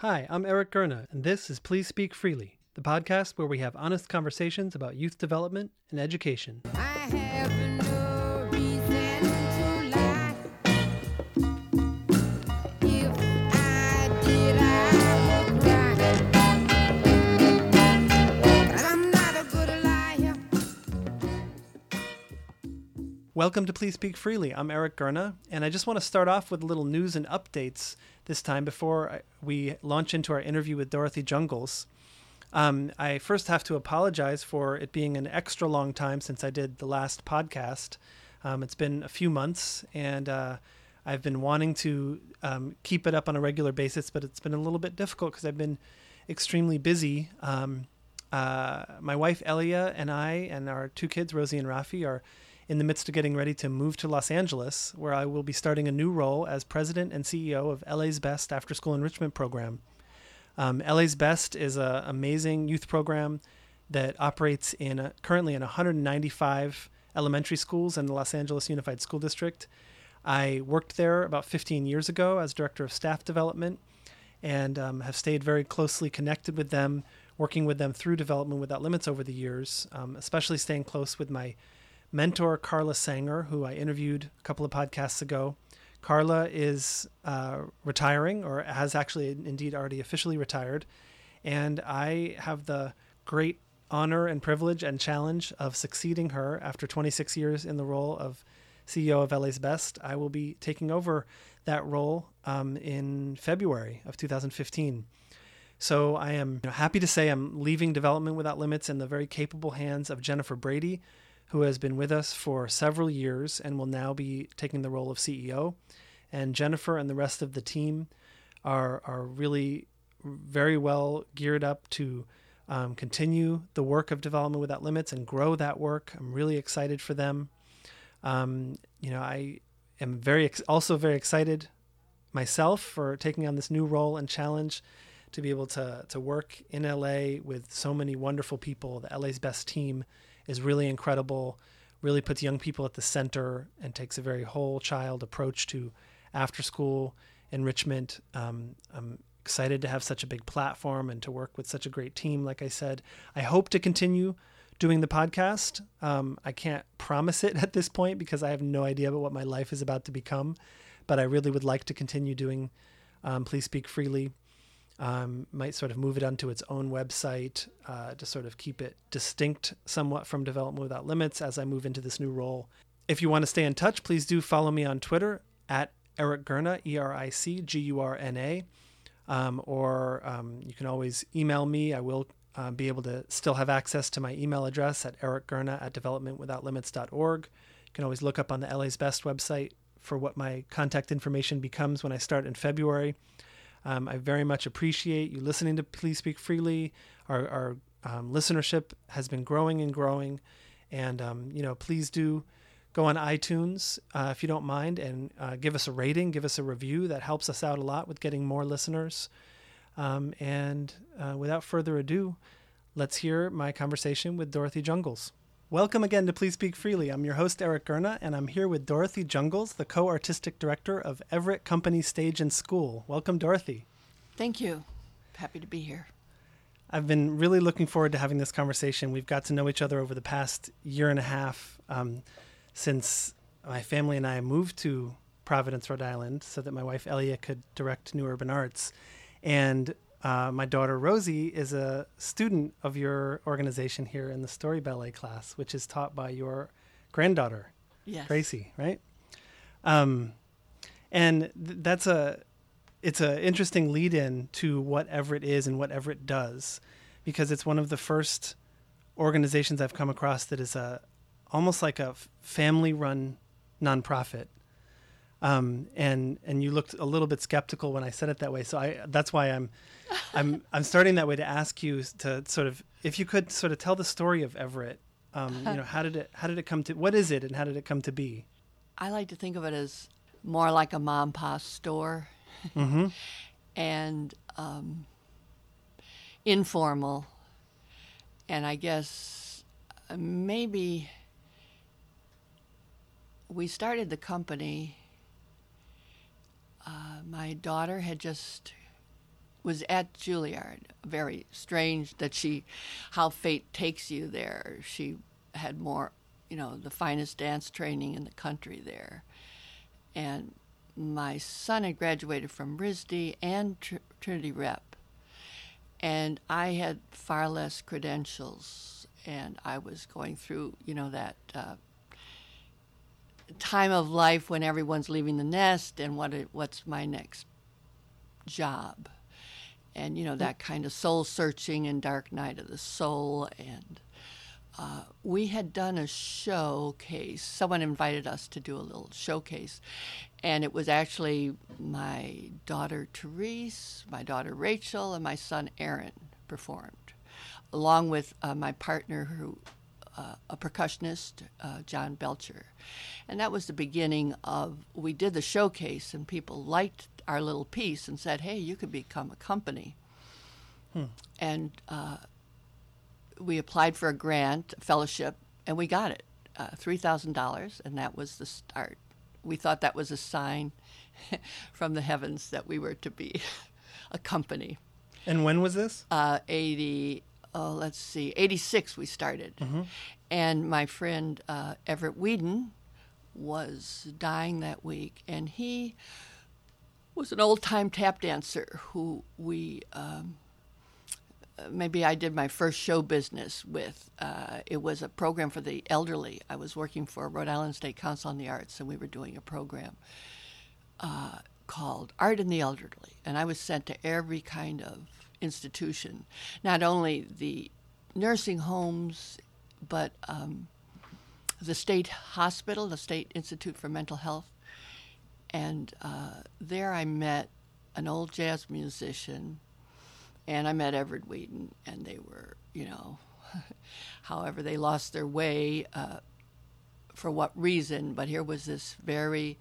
Hi, I'm Eric Gurna, and this is Please Speak Freely, the podcast where we have honest conversations about youth development and education. I have no reason to lie. If I did, I would cry. But I'm not a good liar. Welcome to Please Speak Freely. I'm Eric Gurna, and I just want to start off with a little news and updates this time before we launch into our interview with Dorothy Jungels. Um, I first have to apologize for it being an extra long time since I did the last podcast. Um, it's been a few months, and uh, I've been wanting to um, keep it up on a regular basis, but it's been a little bit difficult because I've been extremely busy. Um, uh, my wife Elia and I and our two kids, Rosie and Rafi, are in the midst of getting ready to move to Los Angeles, where I will be starting a new role as president and CEO of LA's Best After School Enrichment Program. Um, LA's Best is an amazing youth program that operates in a, currently in 195 elementary schools in the Los Angeles Unified School District. I worked there about 15 years ago as director of staff development and um, have stayed very closely connected with them, working with them through Development Without Limits over the years, um, especially staying close with my mentor, Carla Sanger, who I interviewed a couple of podcasts ago. Carla is uh, retiring, or has actually indeed already officially retired. And I have the great honor and privilege and challenge of succeeding her after 26 years in the role of CEO of LA's Best. I will be taking over that role um, in February of 2015. So I am happy to say I'm leaving Development Without Limits in the very capable hands of Jennifer Brady, who has been with us for several years and will now be taking the role of CEO. And Jennifer and the rest of the team are are really very well geared up to um, continue the work of Development Without Limits and grow that work. I'm really excited for them. Um, you know, I am very ex- also very excited myself for taking on this new role and challenge to be able to to work in LA with so many wonderful people. The LA's best team is really incredible. Really puts young people at the center and takes a very whole child approach to after school enrichment. Um, I'm excited to have such a big platform and to work with such a great team. Like I said, I hope to continue doing the podcast. Um, I can't promise it at this point because I have no idea about what my life is about to become, but I really would like to continue doing um, Please Speak Freely. Um, might sort of move it onto its own website uh, to sort of keep it distinct somewhat from Development Without Limits as I move into this new role. If you want to stay in touch, please do follow me on Twitter at Eric Gurna, E R I C G U R N A. Um, or um, you can always email me. I will uh, be able to still have access to my email address at ericgurna at developmentwithoutlimits.org. You can always look up on the LA's Best website for what my contact information becomes when I start in February. Um, I very much appreciate you listening to Please Speak Freely. Our, our um, listenership has been growing and growing. And, um, you know, please do go on iTunes uh, if you don't mind and uh, give us a rating, give us a review. That helps us out a lot with getting more listeners. Um, and uh, without further ado, let's hear my conversation with Dorothy Jungels. Welcome again to Please Speak Freely. I'm your host, Eric Gurna, and I'm here with Dorothy Jungels, the co artistic director of Everett Company Stage and School. Welcome, Dorothy. Thank you. Happy to be here. I've been really looking forward to having this conversation. We've got to know each other over the past year and a half um, since my family and I moved to Providence, Rhode Island, so that my wife Elia could direct New Urban Arts. And uh, my daughter Rosie is a student of your organization here in the story ballet class, which is taught by your granddaughter, Yes. Gracie, right? Um, and th- that's a it's an interesting lead in to what Everett is and what Everett does, because it's one of the first organizations I've come across that is a almost like a family run nonprofit. Um, and and you looked a little bit skeptical when I said it that way, so I that's why I'm I'm I'm starting that way to ask you to sort of if you could sort of tell the story of Everett. Um, you know, how did it how did it come to what is it and how did it come to be? I like to think of it as more like a mom pop store Mm-hmm. and um, informal. And I guess uh, maybe we started the company. Uh, my daughter had just was at Juilliard. Very strange that she, how fate takes you there. She had more, you know, the finest dance training in the country there. And my son had graduated from RISD and Tr- Trinity Rep. And I had far less credentials. And I was going through, you know, that uh, time of life when everyone's leaving the nest and what what's my next job. And you know that kind of soul searching and dark night of the soul. And uh, we had done a showcase. Someone invited us to do a little showcase. And it was actually my daughter therese my daughter rachel and my son aaron performed along with uh, my partner who uh, a percussionist, uh, John Belcher. And that was the beginning of, we did the showcase, and people liked our little piece and said, hey, you could become a company. And uh, we applied for a grant, a fellowship, and we got it uh, $3,000, and that was the start. We thought that was a sign from the heavens that we were to be a company And when was this? uh, 80 oh let's see 86 we started. And my friend uh, everett whedon was dying that week and he was an old-time tap dancer who we um, uh, maybe i did my first show business with. Uh, it was a program for the elderly. I was working for rhode island state council on the arts and we were doing a program uh, called Art in the Elderly, and I was sent to every kind of institution, not only the nursing homes, but um, the state hospital, the State Institute for Mental Health. And uh, there I met an old jazz musician, and I met Everett Wheaton, and they were, you know, however, they lost their way uh, for what reason, but here was this very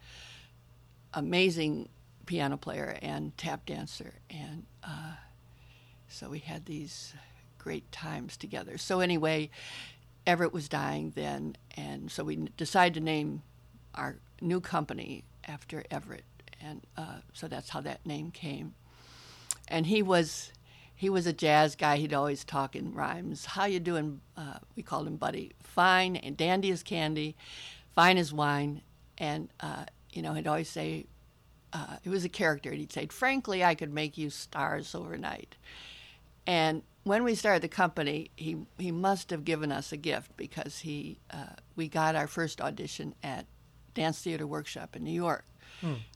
amazing piano player and tap dancer, and uh, so we had these great times together. So anyway, Everett was dying then, and so we decided to name our new company after Everett, and uh, so that's how that name came. And he was he was a jazz guy. He'd always talk in rhymes. How you doing? Uh, we called him Buddy. Fine and dandy as candy, fine as wine, and uh, you know he'd always say uh, it was a character. And he'd say, "Frankly, I could make you stars overnight." And when we started the company, he he must have given us a gift because he uh, we got our first audition at Dance Theater Workshop in New York,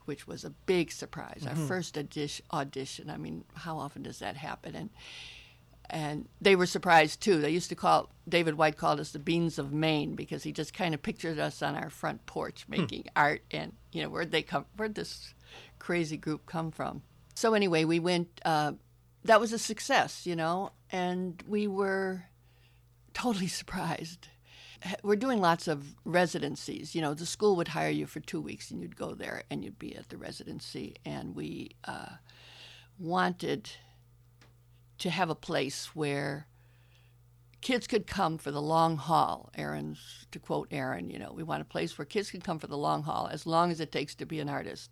which was a big surprise. Our first audition, audition. I mean, how often does that happen? And and they were surprised too. They used to call David White called us the beans of Maine because he just kind of pictured us on our front porch making art, and you know where'd they come? Where'd this crazy group come from? So anyway, we went. Uh, that was a success, you know, and we were totally surprised. We're doing lots of residencies. You know, the school would hire you for two weeks, and you'd go there and you'd be at the residency. And we uh, wanted to have a place where kids could come for the long haul. Aaron's, to quote Aaron, you know, we want a place where kids can come for the long haul as long as it takes to be an artist.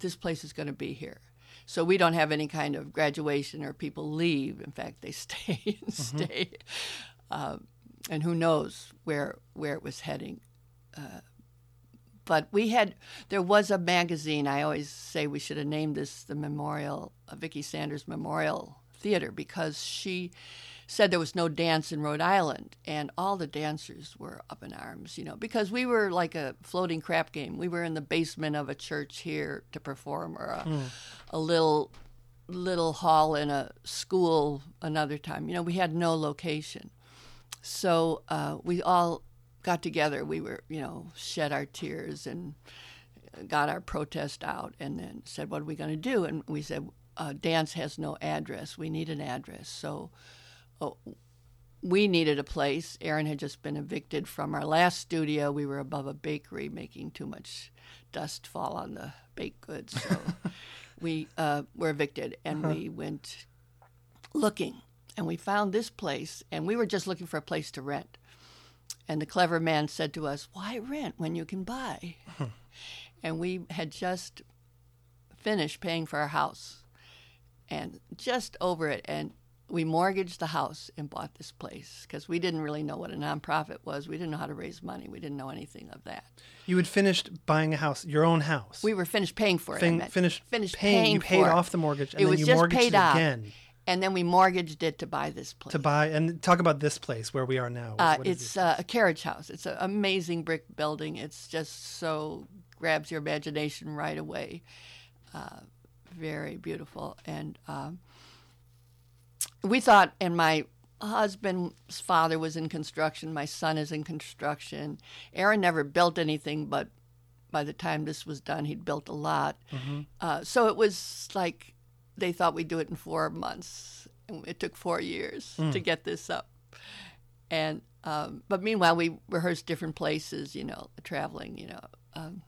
This place is going to be here. So we don't have any kind of graduation or people leave. In fact, they stay and stay. Um, and who knows where where it was heading. Uh, but we had there was a magazine. I always say we should have named this the Memorial uh, Vicki Sanders Memorial Theater because she said there was no dance in Rhode Island, and all the dancers were up in arms, you know, because we were like a floating crap game. We were in the basement of a church here to perform, or a, a little little hall in a school another time. You know, we had no location. So uh, we all got together. We were, you know, shed our tears and got our protest out, and then said, "What are we going to do?" And we said, uh, "Dance has no address. We need an address." So uh, we needed a place. Aaron had just been evicted from our last studio. We were above a bakery, making too much dust fall on the baked goods. So we uh, were evicted, and we went looking, and we found this place, and we were just looking for a place to rent. And the clever man said to us, Why rent when you can buy? and we had just finished paying for our house. and just over it. And we mortgaged the house and bought this place because we didn't really know what a nonprofit was. We didn't know how to raise money. We didn't know anything of that. You had finished buying a house, your own house. We were finished paying for it. Fin- finished, finished paying. paying You paid it. off the mortgage, and it then you mortgaged it off, again and then we mortgaged it to buy this place. to buy. And talk about this place where we are now. Uh, it's uh, a carriage house. It's an amazing brick building. It's just so grabs your imagination right away. Uh, very beautiful. And um, we thought, and my husband's father was in construction. My son is in construction. Aaron never built anything, but by the time this was done, he'd built a lot. Uh, so it was like they thought we'd do it in four months. And it took four years to get this up and um, but meanwhile we rehearsed different places you know traveling you know um,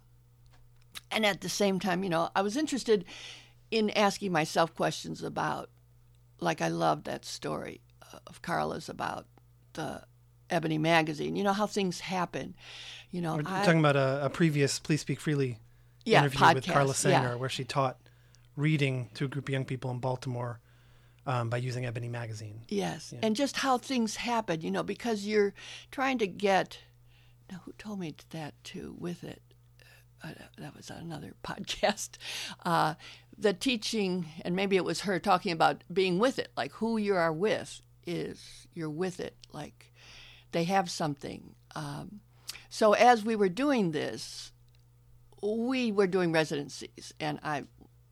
and at the same time you know i was interested in asking myself questions about like i loved that story of carla's about the ebony magazine you know how things happen you know We're I- talking about a, a previous Please Speak Freely Yeah, interview with Carla Sanger, yeah. where she taught reading to a group of young people in Baltimore um, by using Ebony magazine. Yes, and just how things happen, you know, because you're trying to get. Now, who told me that too? With it, uh, that was another podcast. Uh, the teaching, and maybe it was her talking about being with it, like who you are with is you're with it, like they have something. Um, so as we were doing this, we were doing residencies, and I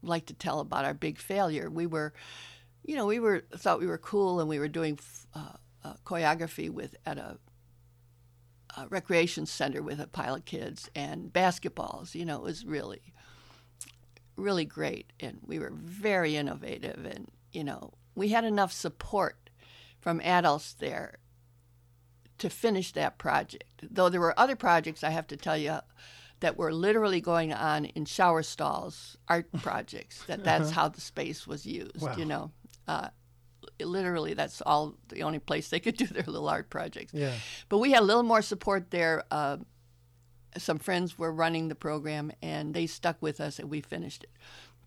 like to tell about our big failure. We were you know, we were thought we were cool, and we were doing uh, uh, choreography with at a, a recreation center with a pile of kids and basketballs. You know, it was really, really great, and we were very innovative, and you know, we had enough support from adults there to finish that project. Though there were other projects, I have to tell you, that were literally going on in shower stalls, art projects. That that's how the space was used. Wow. You know, uh, literally, that's all the only place they could do their little art projects. Yeah. But we had a little more support there. Uh, some friends were running the program, and they stuck with us, and we finished it.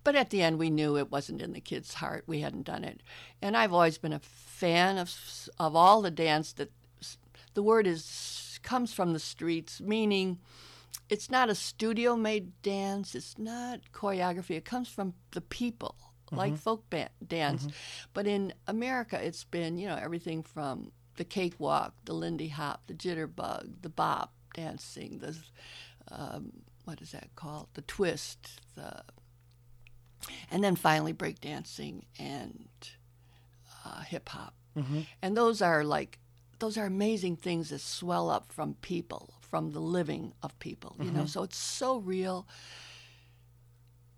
But at the end, we knew it wasn't in the kids' heart. We hadn't done it, and I've always been a fan of of all the dance that the word is comes from the streets, meaning it's not a studio made dance. It's not choreography. It comes from the people, mm-hmm. like folk band, dance. Mm-hmm. But in America, it's been you know everything from the cakewalk, the Lindy Hop, the jitterbug, the bop dancing, the um, what is that called? The twist, the and then finally break dancing and uh, hip hop. And those are like those are amazing things that swell up from people, from the living of people. You know, so it's so real.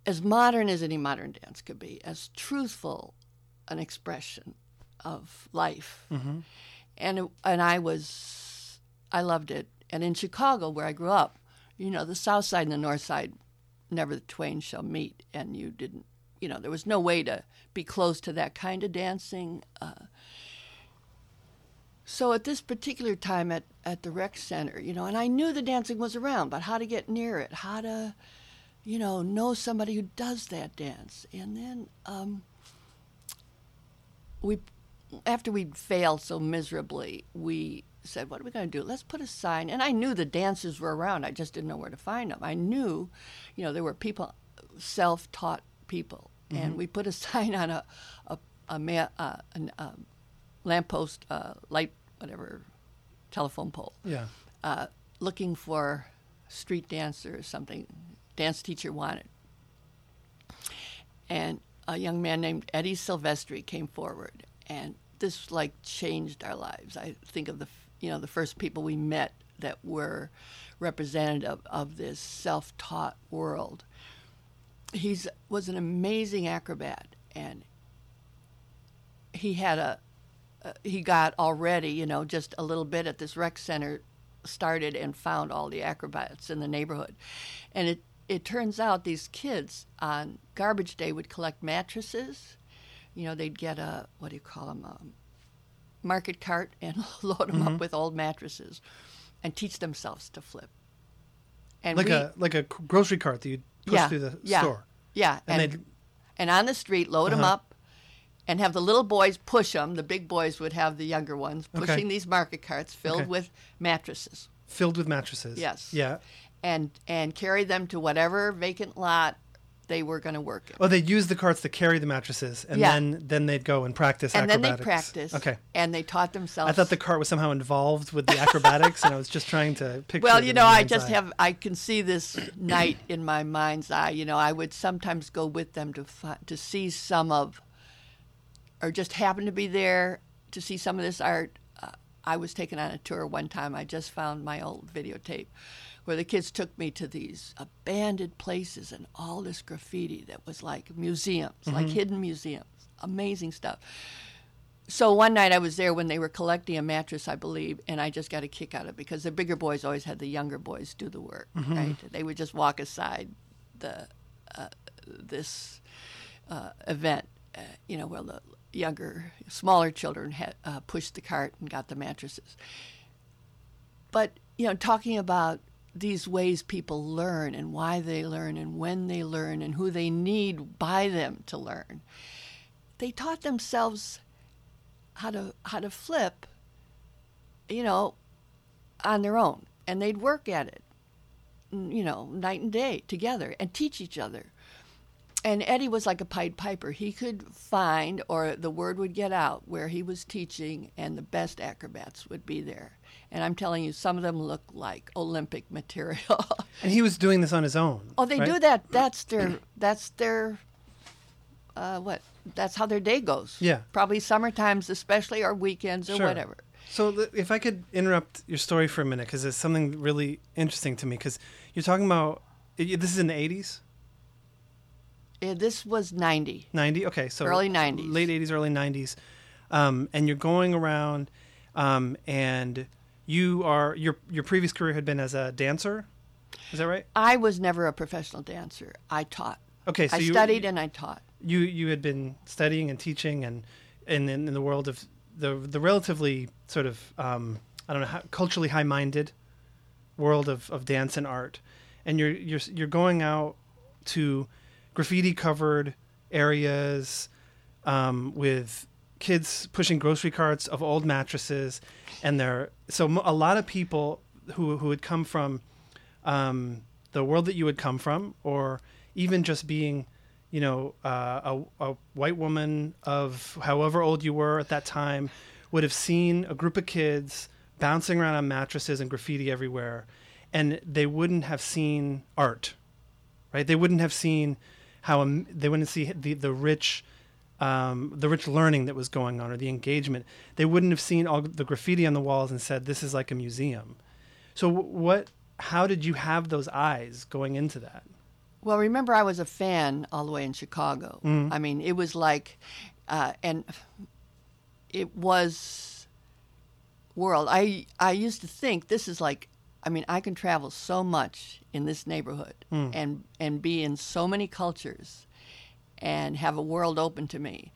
As modern as any modern dance could be, as truthful an expression of life. And it, and I was I loved it. And in Chicago, where I grew up, you know, the South Side and the North Side, never the twain shall meet. And you didn't, you know, there was no way to be close to that kind of dancing. Uh, so at this particular time at, at the rec center, you know, and I knew the dancing was around, but how to get near it, how to, you know, know somebody who does that dance. And then um, we, after we'd failed so miserably, we said, what are we going to do? Let's put a sign. And I knew the dancers were around. I just didn't know where to find them. I knew, you know, there were people, self-taught people. And we put a sign on a, a, a, ma- uh, an, um, lamppost, uh, light, whatever, telephone pole, Yeah. uh, looking for street dancer or something. Dance teacher wanted. And a young man named Eddie Silvestri came forward, and this like changed our lives. I think of the you know the first people we met that were representative of this self-taught world. He's was an amazing acrobat, and he had a uh, he got already, you know, just a little bit at this rec center started and found all the acrobats in the neighborhood. And it, it turns out these kids on garbage day would collect mattresses. You know, they'd get a, what do you call them, a market cart and load them up with old mattresses and teach themselves to flip. And Like we- a like a grocery cart that you push yeah, through the yeah, store. Yeah, And and and on the street, load them Uh-huh. up, and have the little boys push them. The big boys would have the younger ones Okay. pushing these market carts filled Okay. with mattresses Filled with mattresses. Yes. Yeah. and and carry them to whatever vacant lot they were going to work. Oh, they'd use the carts to carry the mattresses, and Yeah. then then they'd go and practice and then acrobatics. they practice. Okay. And they taught themselves. I thought the cart was somehow involved with the acrobatics, and I was just trying to picture. Well, you know, I just eye. have I can see this night in my mind's eye. You know, I would sometimes go with them to fi- to see some of, or just happen to be there to see some of this art. Uh, I was taken on a tour one time. I just found my old videotape, where the kids took me to these abandoned places and all this graffiti that was like museums, like hidden museums, amazing stuff. So one night I was there when they were collecting a mattress, I believe, and I just got a kick out of it because the bigger boys always had the younger boys do the work, right? They would just walk aside the uh, this uh, event, uh, you know, where the younger, smaller children had uh, pushed the cart and got the mattresses. But you know, talking about these ways people learn and why they learn and when they learn and who they need by them to learn, they taught themselves how to how to flip, you know, on their own, and they'd work at it, you know, night and day together and teach each other. And Eddie was like a Pied Piper. He could find, or the word would get out where he was teaching, and the best acrobats would be there. And I'm telling you, some of them look like Olympic material. And he was doing this on his own. oh, they right? do that. That's their. That's their. Uh, what? That's how their day goes. Yeah. Probably summer times, especially, or weekends, or Sure. whatever. So if I could interrupt your story for a minute, because it's something really interesting to me. Because you're talking about this is in the 80s, Yeah, this was 90. 90. Okay, so Early 90s. late 80s, early 90s, um, and you're going around, um, and you are your your previous career had been as a dancer. Is that right? I was never a professional dancer. I taught. Okay, so I you studied and I taught. you you had been studying and teaching and and in, in the world of the the relatively sort of um, I don't know how, culturally high minded world of, of dance and art, and you're you're you're going out to graffiti covered areas um, with kids pushing grocery carts of old mattresses, and they're so a lot of people who who had come from um, the world that you had come from, or even just being, you know, uh, a, a white woman of however old you were at that time, would have seen a group of kids bouncing around on mattresses and graffiti everywhere, and they wouldn't have seen art, right? They wouldn't have seen how they wouldn't see the the rich. Um, the rich learning that was going on or the engagement they wouldn't have seen all the graffiti on the walls and said this is like a museum so what how did you have those eyes going into that Well, remember, I was a fan all the way in Chicago. I mean, it was like, uh, and it was world. I I used to think this is like, I mean, I can travel so much in this neighborhood and and be in so many cultures, and have a world open to me.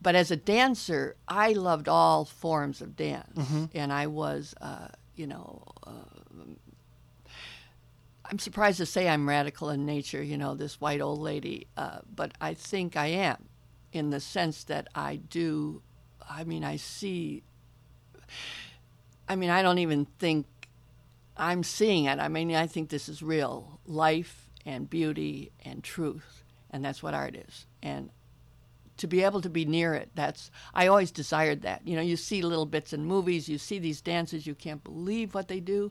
But as a dancer, I loved all forms of dance, and I was, uh, you know, I'm surprised to say I'm radical in nature, you know, this white old lady, uh, but I think I am in the sense that I do, I mean, I see, I mean, I don't even think I'm seeing it. I mean, I think this is real life and beauty and truth, and that's what art is. And to be able to be near it, that's, I always desired that. You know, you see little bits in movies, you see these dances, you can't believe what they do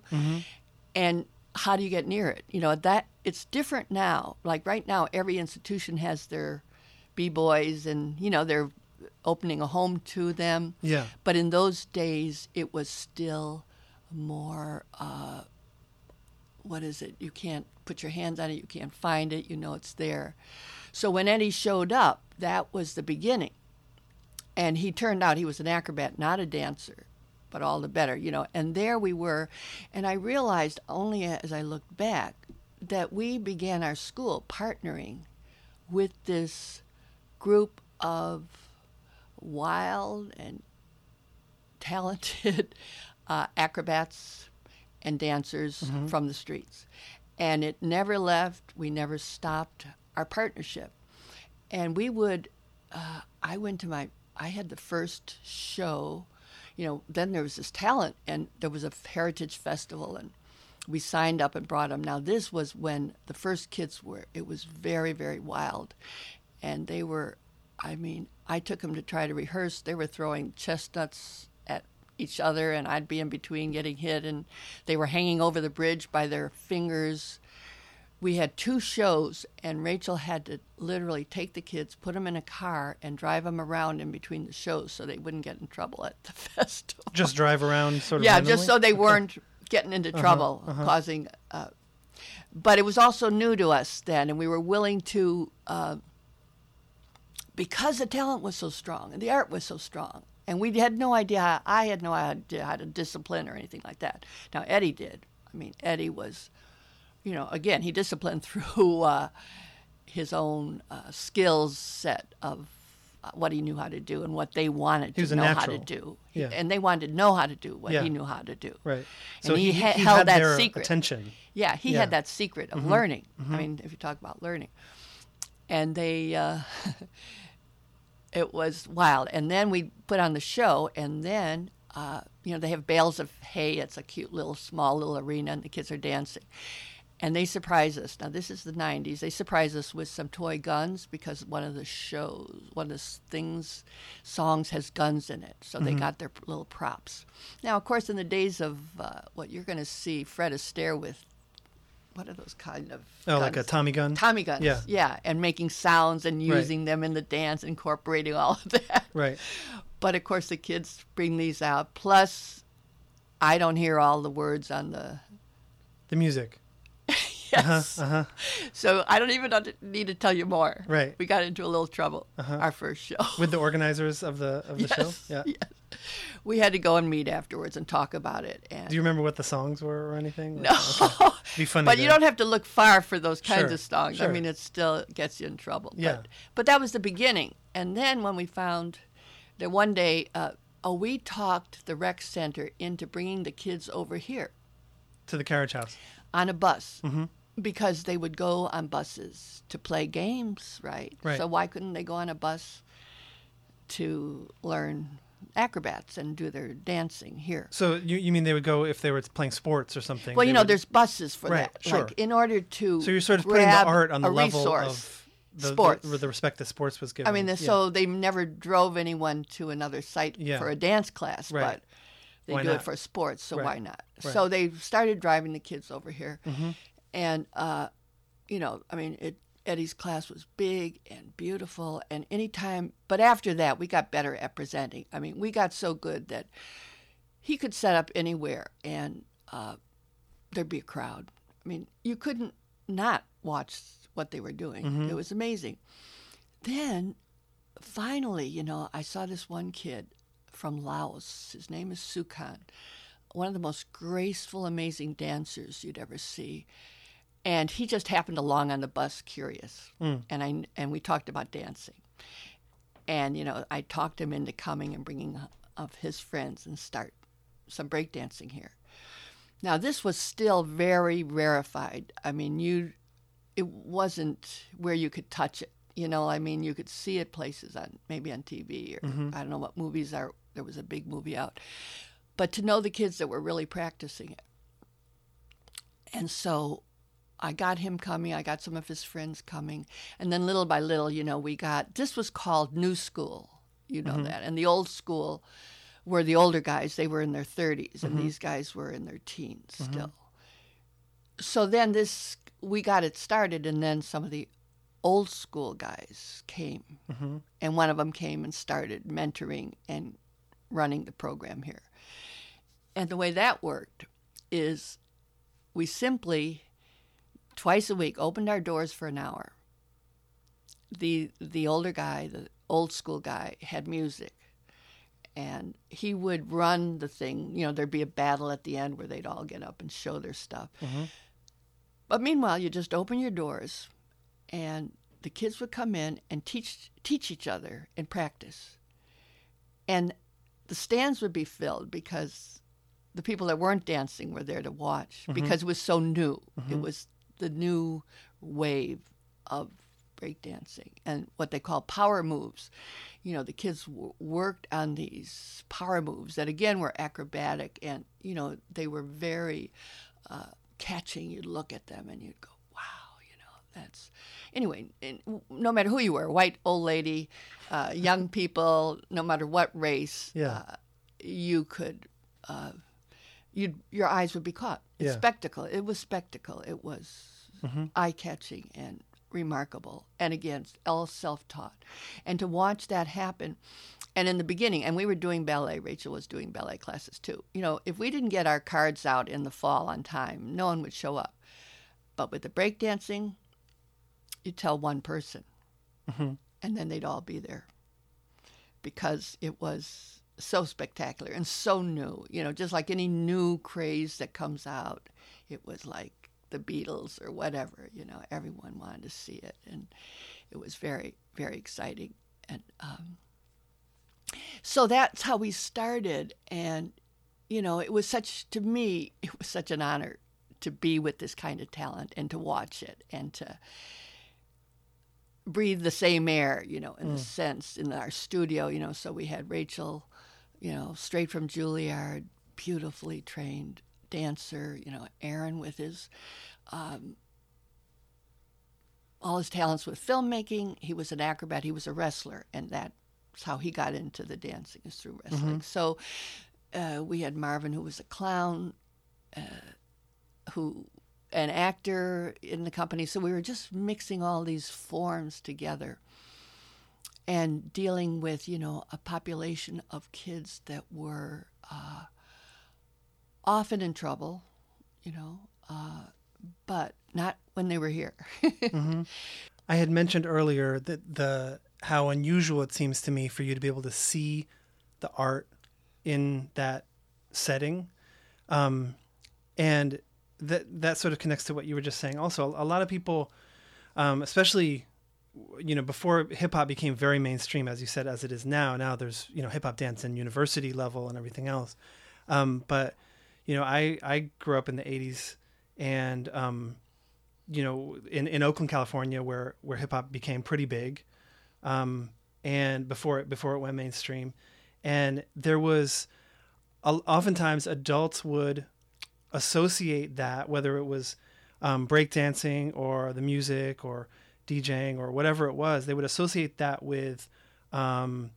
and how do you get near it you know that it's different now like right now every institution has their b-boys and you know they're opening a home to them Yeah. but in those days it was still more uh, what is it you can't put your hands on it you can't find it you know it's there so when eddie showed up that was the beginning and he turned out he was an acrobat, not a dancer, but all the better, you know. And there we were, and I realized only as I looked back that we began our school partnering with this group of wild and talented uh, acrobats and dancers from the streets. And it never left, we never stopped our partnership. And we would uh, I went to my, I had the first show, you know, then there was this talent and there was a heritage festival and we signed up and brought them. Now, this was when the first kids were, it was very, very wild. And they were, I mean, I took them to try to rehearse. They were throwing chestnuts each other, and I'd be in between getting hit. And they were hanging over the bridge by their fingers. We had two shows, and Rachel had to literally take the kids, put them in a car, and drive them around in between the shows so they wouldn't get in trouble at the festival. Just drive around, sort of. Yeah, randomly? just so they weren't getting into trouble, causing. Uh, but it was also new to us then, and we were willing to, uh, because the talent was so strong and the art was so strong, and we had no idea. How, I had no idea how to discipline or anything like that. Now Eddie did. I mean, Eddie was, you know, again he disciplined through uh, his own uh, skills set of uh, what he knew how to do and what they wanted to know how to do. Yeah. And they wanted to know how to do what Yeah. he knew how to do. Right. And So he, he, ha- he held had that their secret. attention. Yeah, he Yeah. Mm-hmm. had that secret of learning. I mean, if you talk about learning, and they, uh, it was wild. And then we put on the show, and then uh, you know they have bales of hay. It's a cute little small little arena, and the kids are dancing. And they surprise us. Now this is the '90s. They surprise us with some toy guns because one of the shows, one of the things, songs has guns in it. So Mm-hmm. they got their little props. Now, of course, in the days of uh, what you're going to see Fred Astaire with, what are those kind of? Oh, like a? Tommy gun. Tommy guns. Yeah. Yeah, and making sounds and Right. using them in the dance, incorporating all of that. Right. But of course, the kids bring these out. Plus, I don't hear all the words on the. The music. Yes. Uh huh. So I don't even need to tell you more. Right. We got into a little trouble uh-huh. our first show. With the organizers of the of the show. Yes, Yeah. yes. We had to go and meet afterwards and talk about it. And Do you remember what the songs were or anything? No. Be funny. But you don't have to look far for those kinds Sure, of songs. I mean, it still gets you in trouble. Yeah. But, but that was the beginning. And then when we found that one day, uh, oh, we talked the rec center into bringing the kids over here to the carriage house. on a bus Mm-hmm. because they would go on buses to play games, right? Right. So why couldn't they go on a bus to learn acrobats and do their dancing here? So you, you mean they would go if they were playing sports or something? Well, you know, would- there's buses for Right, that. sure. Like in order to So you're sort of putting the art on the level resource, of the, sports. The, the respect that sports was given. I mean, the, Yeah. so they never drove anyone to another site Yeah. for a dance class, Right. but they Why do not? it for sports, so Right. why not? Right. Mm-hmm. So they started driving the kids over here, and uh, you know, I mean, it, Eddie's class was big and beautiful, and anytime, but after that, we got better at presenting. I mean, we got so good that he could set up anywhere, and uh, there'd be a crowd. I mean, you couldn't not watch what they were doing. Mm-hmm. It was amazing. Then, finally, you know, I saw this one kid from Laos. His name is Sukhan, one of the most graceful, amazing dancers you'd ever see. And he just happened along on the bus, curious, hmm. and I and we talked about dancing. And you know, I talked him into coming and bringing of his friends and start some breakdancing here. Now, this was still very rarefied. I mean, you, it wasn't where you could touch it. You know, I mean, you could see it places on maybe on TV or mm-hmm. I don't know what movies are. There was a big movie out, but to know the kids that were really practicing it, and so I got him coming. I got some of his friends coming, and then little by little, you know, we got this was called New School. You know mm-hmm. that, and the old school were the older guys. They were in their 30s, and mm-hmm. these guys were in their teens mm-hmm. still. So then this we got it started, and then some of the old school guys came, and one of them came and started mentoring and running the program here. And the way that worked is we simply twice a week opened our doors for an hour. The the older guy, the old school guy, had music, and he would run the thing. You know, there'd be a battle at the end where they'd all get up and show their stuff. Mm-hmm. But meanwhile, you just open your doors, and the kids would come in and teach teach each other and practice. And the stands would be filled because the people that weren't dancing were there to watch mm-hmm. because it was so new. It mm-hmm. was the new wave of breakdancing and what they call power moves. You know, the kids w- worked on these power moves that again were acrobatic and you know they were very uh, catching. You'd look at them and you'd go, "Wow!" You know, that's anyway. No matter who you were, white, old lady, uh, young people, no matter what race, Yeah. uh, you could. You'd, your eyes would be caught. It's Yeah. spectacle. It was spectacle. It was mm-hmm. eye catching and remarkable. And again, all self taught. And to watch that happen, and in the beginning, and we were doing ballet, Rachel was doing ballet classes too. You know, if we didn't get our cards out in the fall on time, no one would show up. But with the breakdancing, you tell one person, mm-hmm. and then they'd all be there because it was so spectacular and so new. You know, just like any new craze that comes out, it was like the Beatles or whatever. You know, everyone wanted to see it, and it was very, very exciting. And um, so that's how we started. And you know, it was such to me, it was such an honor to be with this kind of talent and to watch it and to breathe the same air, you know, in a sense, in our studio, you know. So we had Rachel, you know, straight from Juilliard, beautifully trained dancer, you know, Aaron with his, um, all his talents with filmmaking. He was an acrobat, he was a wrestler, and that's how he got into the dancing is through wrestling. So uh, we had Marvin, who was a clown, uh, who an actor in the company. So we were just mixing all these forms together and dealing with, you know, a population of kids that were uh, often in trouble, you know, uh, but not when they were here. I had mentioned earlier that the how unusual it seems to me for you to be able to see the art in that setting, um, and that that sort of connects to what you were just saying. Also, a lot of people, um, especially you know before hip hop became very mainstream, as you said, as it is now. Now there's you know hip hop dance and university level and everything else, um, but you know I I grew up in the '80s and um, you know, in, in Oakland, California, where where hip hop became pretty big, um, and before it before it went mainstream, and there was, oftentimes adults would associate that whether it was um, breakdancing or the music or DJing or whatever it was, they would associate that with, um,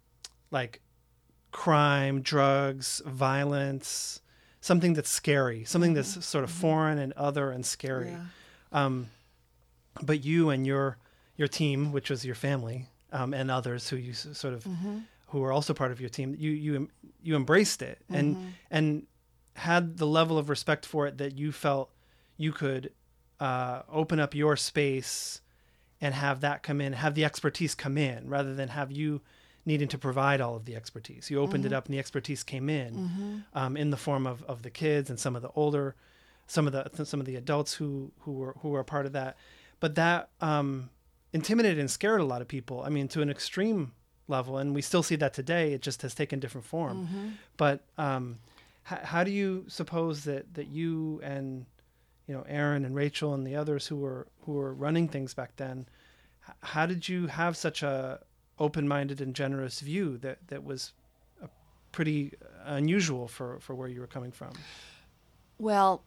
like, crime, drugs, violence, something that's scary, something that's sort of foreign and other and scary. Yeah. Um, but you and your your team, which was your family, um, and others who you sort of who were also part of your team, you you you embraced it and and had the level of respect for it that you felt you could uh, open up your space and have that come in, have the expertise come in, rather than have you needing to provide all of the expertise. You opened it up, and the expertise came in um, in the form of, of the kids and some of the older, some of the some of the adults who who were who were a part of that. But that um, intimidated and scared a lot of people. I mean, to an extreme level, and we still see that today. It just has taken different form. But um, how, how do you suppose that that you and you know Aaron and Rachel and the others who were who were running things back then, how did you have such a open-minded and generous view that that was pretty unusual for for where you were coming from? Well,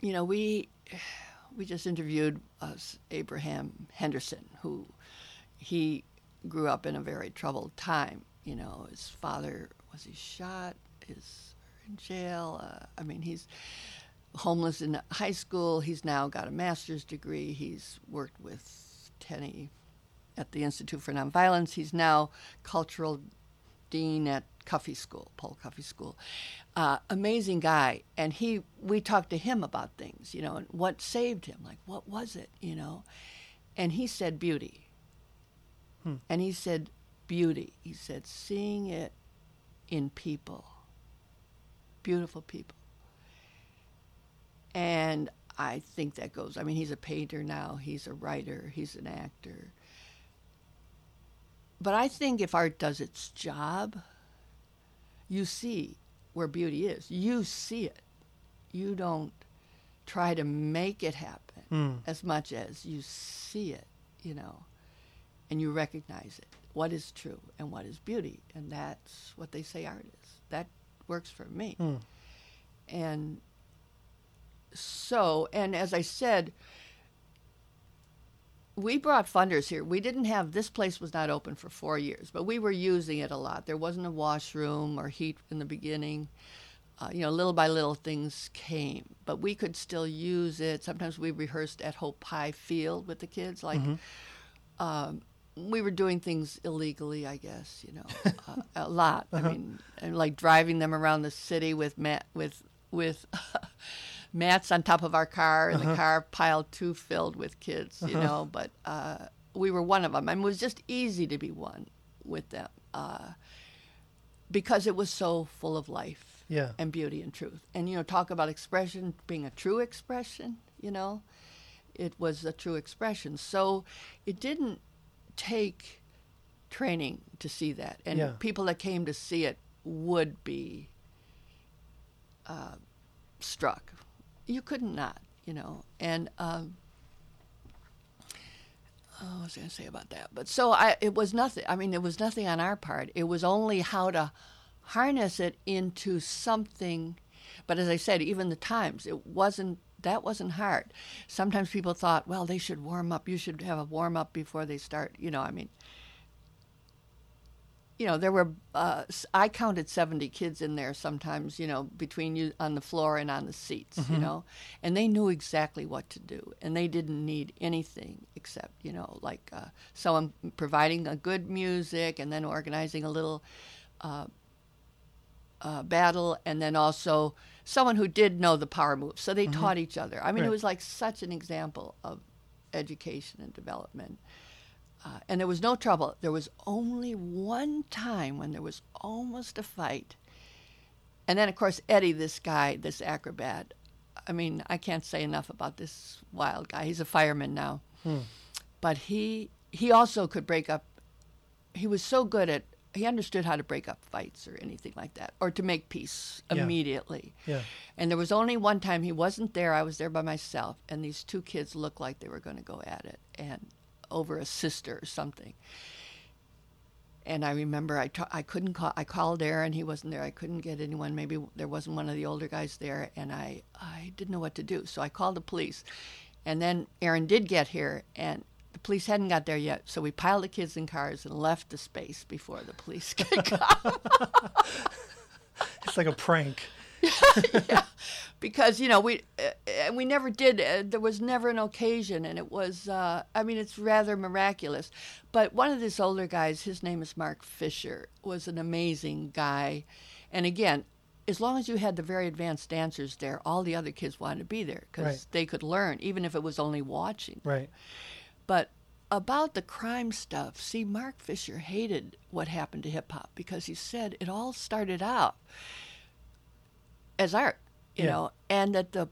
you know, we we just interviewed us Abraham Henderson, who he grew up in a very troubled time. You know, his father was he shot, is in jail. Uh, I mean, he's homeless in high school. He's now got a master's degree. He's worked with Teny at the Institute for Nonviolence. He's now cultural dean at Cuffee School, Paul Cuffee School. Uh, amazing guy, and he we talked to him about things, you know, and what saved him, like what was it, you know, and he said beauty, and he said beauty. He said seeing it in people, beautiful people, and I think that goes. I mean, he's a painter now. He's a writer. He's an actor. But I think if art does its job, you see where beauty is. You see it. You don't try to make it happen Mm. as much as you see it, you know. and you recognize it. What is true and what is beauty, and that's what they say art is. That works for me. And so, and as I said, we brought funders here. We didn't have this place was not open for four years, but we were using it a lot. There wasn't a washroom or heat in the beginning. Uh, you know, little by little things came, but we could still use it. Sometimes we rehearsed at Hope High Field with the kids. Like, um, we were doing things illegally, I guess. You know, uh, a lot. I mean, and like driving them around the city with mat with with mats on top of our car, and the car piled too filled with kids. You know, but uh, we were one of them. and it was just easy to be one with them uh, because it was so full of life Yeah. and beauty and truth. And you know, talk about expression being a true expression, you know. It was a true expression. So it didn't take training to see that. And Yeah. people that came to see it would be uh, struck. You couldn't not, you know. And um, oh, what was I going to say about that? But so I, it was nothing. I mean, it was nothing on our part. It was only how to harness it into something. But as I said, even the times, it wasn't. That wasn't hard. Sometimes people thought, well, they should warm up. You should have a warm up before they start. You know, I mean, you know, there were, uh, I counted 70 kids in there sometimes, you know, between you on the floor and on the seats, you know, and they knew exactly what to do. And they didn't need anything except, you know, like uh, someone providing a good music and then organizing a little uh, uh, battle and then also someone who did know the power moves. So they taught each other. I mean, it was like such an example of education and development. Uh, and there was no trouble. There was only one time when there was almost a fight. And then, of course, Eddie, this guy, this acrobat. I mean, I can't say enough about this wild guy. He's a fireman now. But he he also could break up. He was so good at. He understood how to break up fights or anything like that, or to make peace Yeah. immediately. Yeah. And there was only one time he wasn't there. I was there by myself, and these two kids looked like they were going to go at it, and over a sister or something. And I remember I, couldn't call. I called Aaron. He wasn't there. I couldn't get anyone. Maybe there wasn't one of the older guys there, and I I didn't know what to do. So I called the police, and then Aaron did get here, and the police hadn't got there yet. So we piled the kids in cars and left the space before the police could come. It's like a prank. because you know we uh, and we never did uh, there was never an occasion and it was uh, i mean it's rather miraculous but one of these older guys his name is mark fisher was an amazing guy and again as long as you had the very advanced dancers there all the other kids wanted to be there because Right. they could learn even if it was only watching Right. but about the crime stuff, see, Mark Fisher hated what happened to hip hop because he said it all started out as art, you Yeah. know, and that the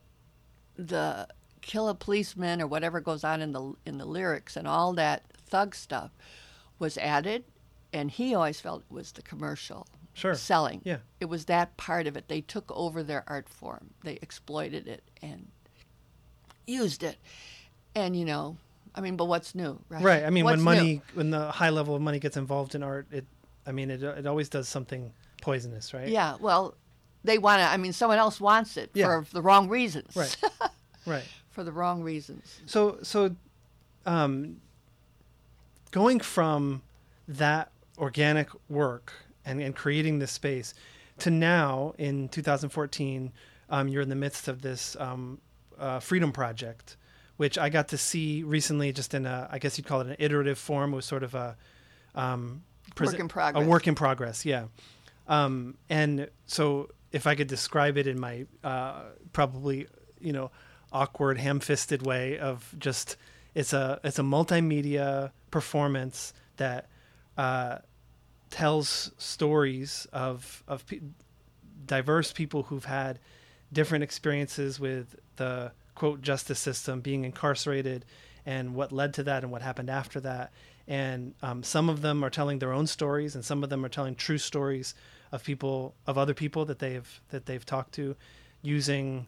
the kill a policeman or whatever goes on in the in the lyrics and all that thug stuff was added, and he always felt it was the commercial Sure. selling. Yeah. It was that part of it. They took over their art form. They exploited it and used it. And you know, I mean, but what's new, right? Right. I mean, What's when new? money, when the high level of money gets involved in art, it, I mean, it, it always does something poisonous, right? Yeah, well, they want to. I mean, someone else wants it Yeah. for the wrong reasons. Right. Right. for the wrong reasons. So, so, um, going from that organic work and, and creating this space to now in 2014, um, you're in the midst of this um, uh, Freedom Project, which I got to see recently, just in a, I guess you'd call it an iterative form. It was sort of a um, Work in progress. A work in progress, yeah. Um, and so, if I could describe it in my uh, probably, you know, awkward, ham-fisted way of just it's a it's a multimedia performance that uh, tells stories of of pe- diverse people who've had different experiences with the quote justice system, being incarcerated, and what led to that and what happened after that. And um, some of them are telling their own stories, and some of them are telling true stories of people of other people that they've that they've talked to, using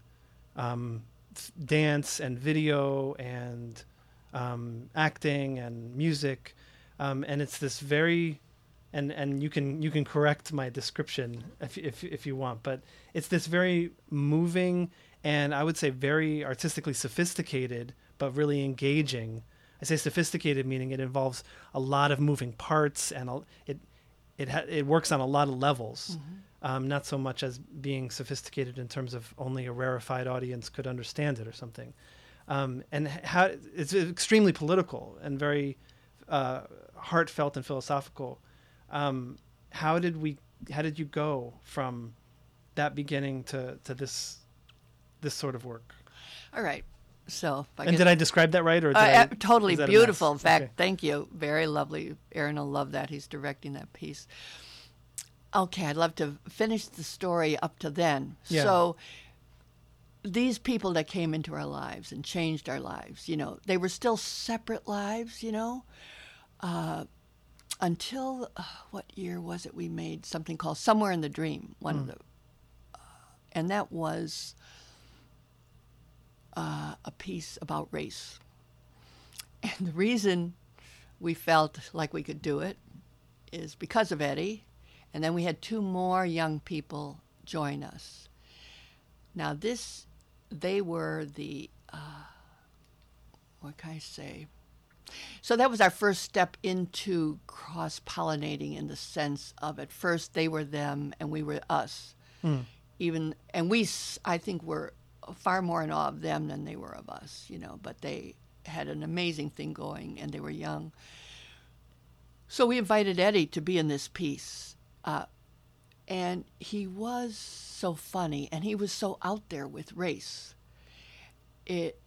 um, dance and video and um, acting and music um, and it's this very, and and you can you can correct my description if if if you want, but it's this very moving and I would say very artistically sophisticated, but really engaging. I say sophisticated meaning it involves a lot of moving parts and it it ha- it works on a lot of levels. Um, not so much as being sophisticated in terms of only a rarefied audience could understand it or something. Um, and how it's extremely political and very uh, heartfelt and philosophical. Um, how did we? How did you go from that beginning to to this this sort of work? All right. So, I And could- did I describe that right, or Uh, I, totally is that a beautiful. In fact, Okay. thank you. Very lovely. Aaron will love that. He's directing that piece. Okay, I'd love to finish the story up to then. Yeah. So, these people that came into our lives and changed our lives, you know, they were still separate lives, you know, uh, until uh, what year was it we made something called Somewhere in the Dream, one of the, uh, and that was uh, a piece about race. And the reason we felt like we could do it is because of Eddie. And then we had two more young people join us. Now, this, they were the, uh, what can I say? So that was our first step into cross pollinating in the sense of at first they were them and we were us. Even, and we, I think, were far more in awe of them than they were of us, you know, but they had an amazing thing going and they were young. So we invited Eddie to be in this piece. Uh, and he was so funny and he was so out there with race. It,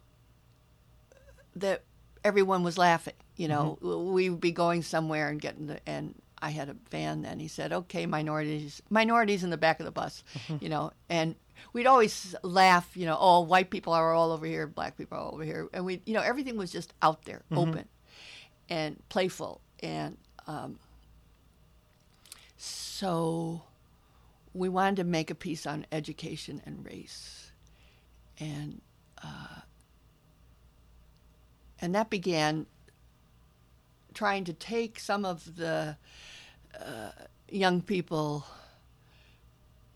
that everyone was laughing. You know, we would be going somewhere and getting the and I had a van then. He said, "Okay, minorities, minorities in the back of the bus," you know, and we'd always laugh. You know, oh, white people are all over here, black people are all over here, and we, you know, everything was just out there, open, and playful, and um, so we wanted to make a piece on education and race, and uh, and that began trying to take some of the uh, young people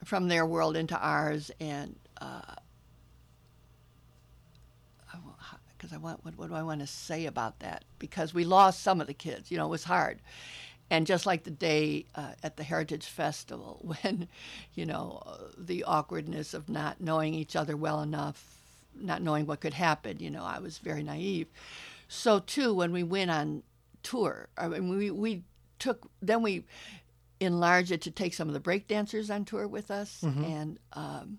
from their world into ours and because I want what, what do I want to say about that? Because we lost some of the kids you know it was hard. And just like the day uh, at the Heritage Festival when you know uh, the awkwardness of not knowing each other well enough not knowing what could happen you know I was very naive. So too when we went on tour I mean we we took then we enlarged it to take some of the break dancers on tour with us and um,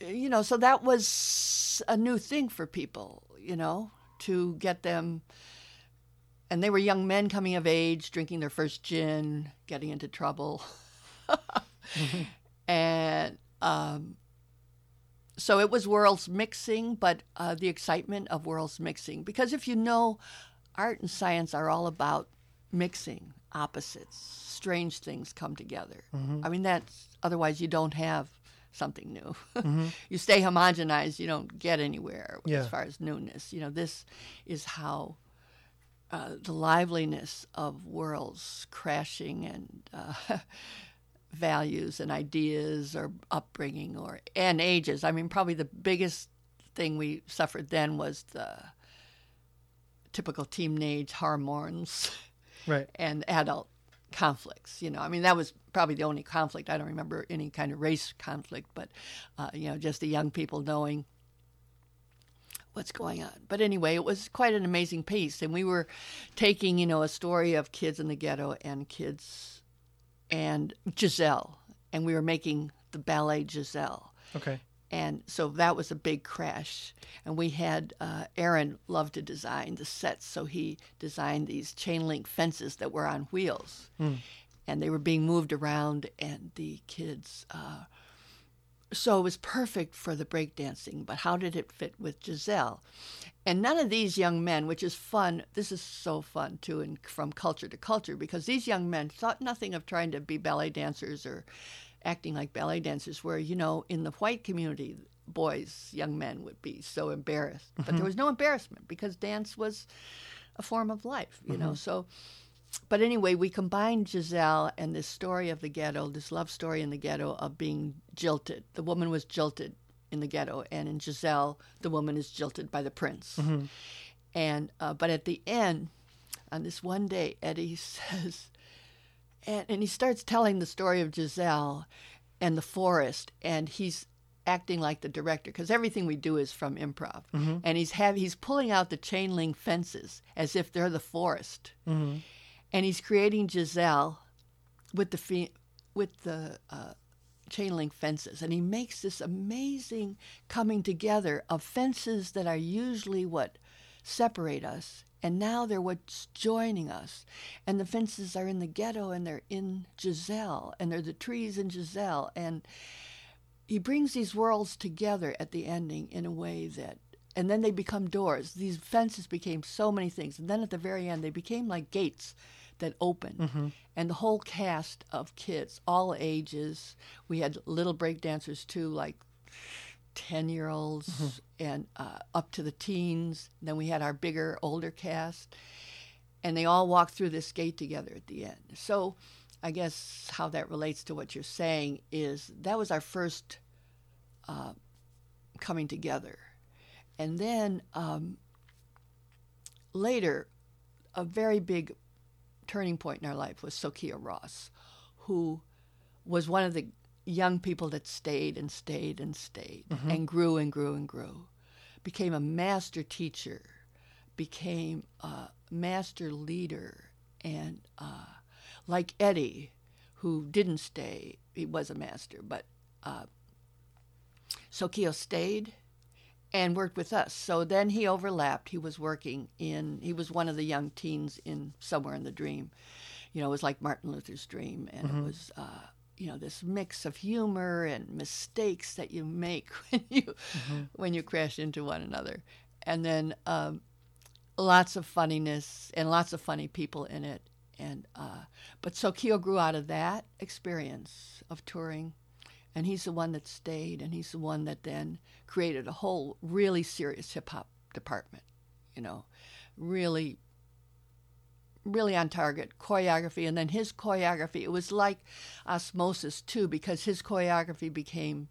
you know so that was a new thing for people you know to get them and they were young men coming of age drinking their first gin getting into trouble. And um, so it was worlds mixing, but uh, the excitement of worlds mixing. Because if you know, art and science are all about mixing opposites. Strange things come together. I mean, that's otherwise you don't have something new. you stay homogenized, you don't get anywhere Yeah. as far as newness. You know, this is how uh, the liveliness of worlds crashing and uh, values and ideas or upbringing or and ages. I mean, probably the biggest thing we suffered then was the typical teenage hormones Right. and adult conflicts. You know, I mean, that was probably the only conflict. I don't remember any kind of race conflict, but uh, you know, just the young people knowing what's going on. But anyway, it was quite an amazing piece, and we were taking you know a story of kids in the ghetto and kids and Giselle, and we were making the ballet Giselle Okay. and so that was a big crash. And we had uh, Aaron loved to design the sets, so he designed these chain link fences that were on wheels, and they were being moved around, and the kids. Uh, so it was perfect for the breakdancing, but how did it fit with Giselle? And none of these young men, which is fun, this is so fun too, and from culture to culture, because these young men thought nothing of trying to be ballet dancers or acting like ballet dancers, where, you know, in the white community, boys, young men would be so embarrassed. But there mm-hmm. was no embarrassment because dance was a form of life, you know. Mm-hmm. So, but anyway, we combined Giselle and this story of the ghetto, this love story in the ghetto of being jilted. The woman was jilted in the ghetto, and in Giselle, the woman is jilted by the prince. Mm-hmm. And uh, but at the end, on this one day, Eddie says, and, and he starts telling the story of Giselle and the forest, and he's acting like the director because everything we do is from improv, mm-hmm. and he's have he's pulling out the chain link fences as if they're the forest, mm-hmm. And he's creating Giselle with the fe- with the uh, chain link fences, and he makes this amazing coming together of fences that are usually what separate us, and now they're what's joining us. And the fences are in the ghetto, and they're in Giselle, and they're the trees in Giselle, and he brings these worlds together at the ending in a way that and then they become doors. These fences became so many things. And then at the very end they became like gates that open and the whole cast of kids all ages. We had little break dancers too like 10 year olds and uh, up to the teens. Then we had our bigger older cast. And they all walked through this gate together at the end. So i guess how that relates to what you're saying is that was our first uh, coming together. And then um, later a very big turning point in our life was Sokeo Ros who was one of the young people that stayed and stayed and stayed and grew and grew and grew. Became a master teacher became a master leader and uh, like eddie who didn't stay he was a master but uh, Sokeo stayed and worked with us. So then he overlapped. He was working in he was one of the young teens in somewhere in the dream. You know it was like martin luther's dream and it was uh, you know this mix of humor and mistakes that you make when you when you crash into one another. And then um, lots of funniness and lots of funny people in it. And uh, but Sokeo grew out of that experience of touring and he's the one that stayed and he's the one that then created a whole really serious hip hop department you know really really on target choreography. And then his choreography it was like osmosis too because his choreography became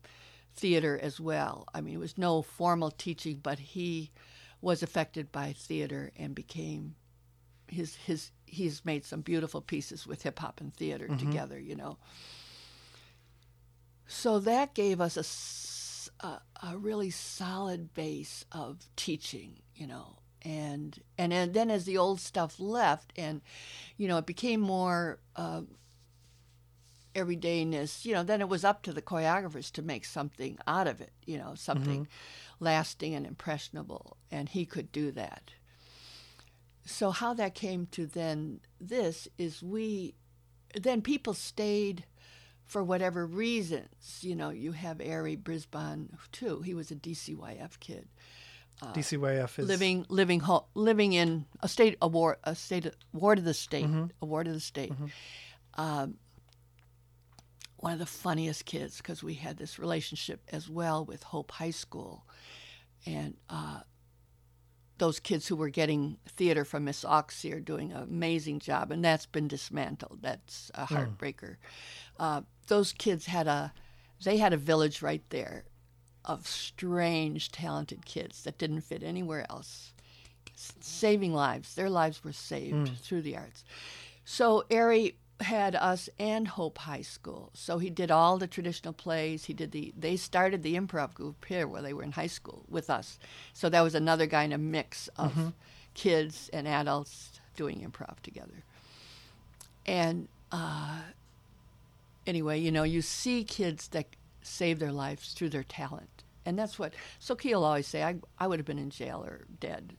theater as well. I mean it was no formal teaching but he was affected by theater and became his his he's made some beautiful pieces with hip hop and theater mm-hmm. together you know so that gave us a a really solid base of teaching you know and and and then as the old stuff left and you know it became more uh, everydayness you know then it was up to the choreographers to make something out of it you know something lasting and impressionable and he could do that. So how that came to then this is we then people stayed for whatever reasons you know you have Ari Brisbane too he was a DCYF kid DCYF is living living ho- living in a state a ward a state ward of the state a ward of the state. Um, one of the funniest kids because we had this relationship as well with Hope High School, and uh, those kids who were getting theater from Miss Oxy are doing an amazing job, and that's been dismantled. That's a heartbreaker. Uh, those kids had a they had a village right there of strange, talented kids that didn't fit anywhere else, S- saving lives. Their lives were saved through the arts. So Ari had us and Hope High School. So he did all the traditional plays. He did the. They started the improv group here while they were in high school with us. So that was another kind of mix of kids and adults doing improv together. And uh, anyway, you know, you see kids that save their lives through their talent. And that's what Sokeo will always say, I, I would have been in jail or dead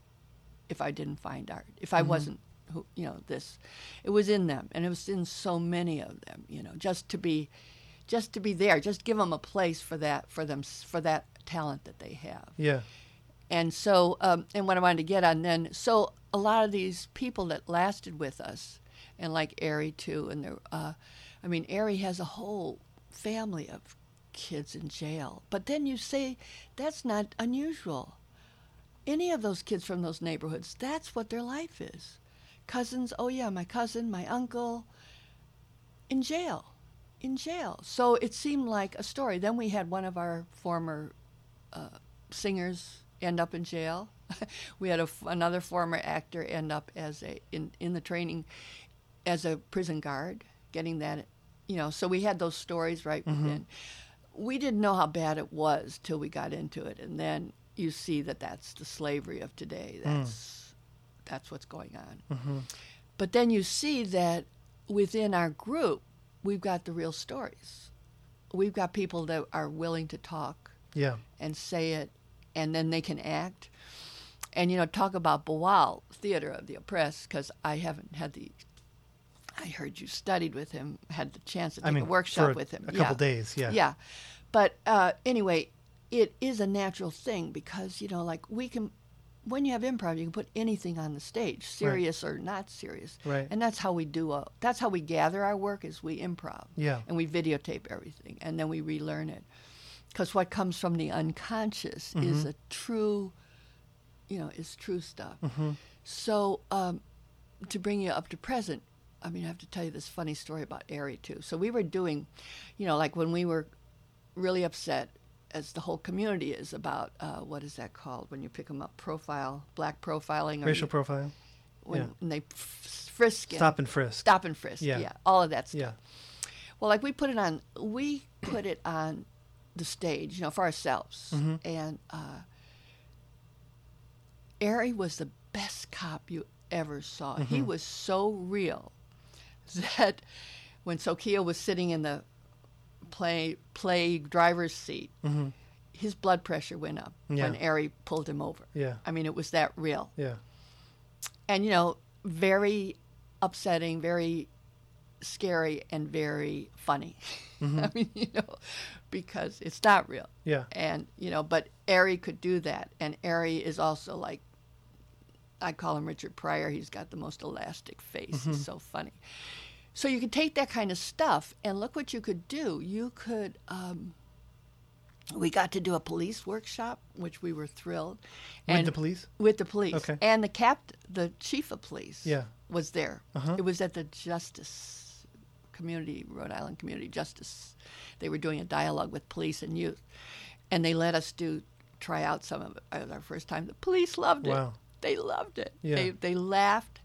if I didn't find art, if I wasn't, who, you know, this. It was in them, and it was in so many of them, you know, just to be, just to be there, just give them a place for that, for them, for that talent that they have yeah. and so um, and what I wanted to get on then so a lot of these people that lasted with us and like Ari too and there uh, I mean Ari has a whole family of kids in jail. But then you say that's not unusual. Any of those kids from those neighborhoods, that's what their life is. Cousins, oh yeah, my cousin, my uncle, in jail. In jail. So it seemed like a story. Then we had one of our former uh, singers end up in jail. we had a another former actor end up as a in, in the training as a prison guard, getting that, you know. So we had those stories right mm-hmm. within. We didn't know how bad it was till we got into it, and then you see that that's the slavery of today. Mm. That's that's what's going on. Mm-hmm. But then you see that within our group, we've got the real stories. We've got people that are willing to talk Yeah. and say it, and then they can act. And you know, talk about Boal, Theater of the Oppressed, because I haven't had the. I heard you studied with him, had the chance to take I mean, a workshop for with him. a couple yeah. days. Yeah. Yeah, but uh, anyway, it is a natural thing because you know, like we can, when you have improv, you can put anything on the stage, serious or not serious. Right. And that's how we do. A, that's how we gather our work is we improv. Yeah. And we videotape everything, and then we relearn it, because what comes from the unconscious Mm-hmm. is a true, you know, is true stuff. Mm-hmm. So um, to bring you up to present, I mean, I have to tell you this funny story about Ari too. So we were doing, you know, like when we were really upset, as the whole community is about uh, what is that called when you pick them up, profile, black profiling, or Racial profile. when, yeah. when they frisk, Stop and frisk. stop and frisk, Yeah. yeah, all of that stuff. Yeah. Well, like we put it on, we put it on the stage, you know, for ourselves. Mm-hmm. And uh, Ari was the best cop you ever saw. Mm-hmm. He was so real that when Sokeo was sitting in the play play driver's seat, his blood pressure went up when Mm-hmm. Ari pulled him over. Yeah. I mean, it was that real Yeah. and you know very upsetting very scary and very funny i mean you know because it's not real Yeah. and you know but Ari could do that and Ari is also like i call him richard pryor. He's got the most elastic face. He's so funny. So you could take that kind of stuff and look what you could do. You could um, we got to do a police workshop which we were thrilled. With the police? with the police. Okay. and the cap the chief of police Yeah. was there. Uh-huh. it was at the justice community rhode island community justice. They were doing a dialogue with police and youth and they let us do try out some of it. It was our first time. The police loved it. Wow. They loved it Yeah. they, they laughed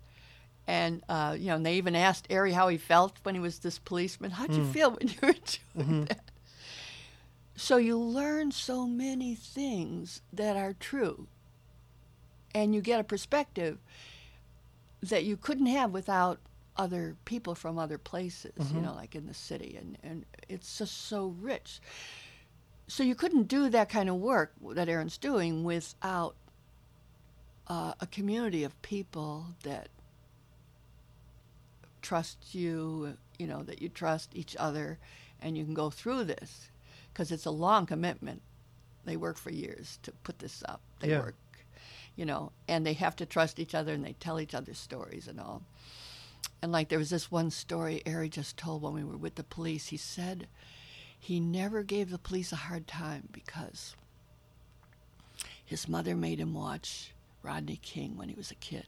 and uh, you know and they even asked Ari how he felt when he was this policeman how'd Mm. you feel when you were doing Mm-hmm. that so you learn so many things that are true and you get a perspective that you couldn't have without other people from other places, you know, like in the city, and, and it's just so rich. So you couldn't do that kind of work that Aaron's doing without uh, a community of people that trust you, you know, that you trust each other, and you can go through this because it's a long commitment. They work for years to put this up. They Yeah. work, you know, and they have to trust each other and they tell each other stories and all. And like there was this one story Ari just told when we were with the police. He said he never gave the police a hard time because his mother made him watch Rodney King when he was a kid.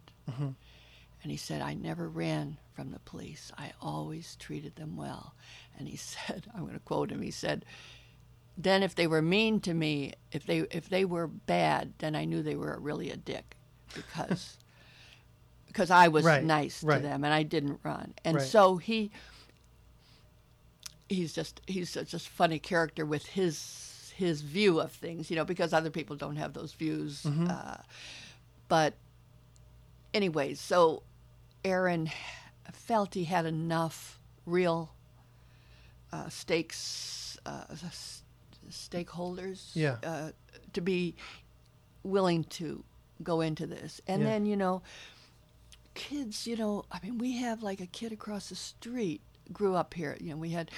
And he said, I never ran from the police. I always treated them well. And he said, I'm going to quote him, he said, then if they were mean to me, if they if they were bad, then I knew they were really a dick because because I was Right, nice right. to them and I didn't run. And Right. so he he's just he's such a funny character with his his view of things, you know, because other people don't have those views. Mm-hmm. Uh, but anyway, so Aaron felt he had enough real uh, stakes, uh, s- stakeholders Yeah. uh, to be willing to go into this. And Yeah. then, you know, kids, you know, I mean, we have like a kid across the street grew up here. You know, we had,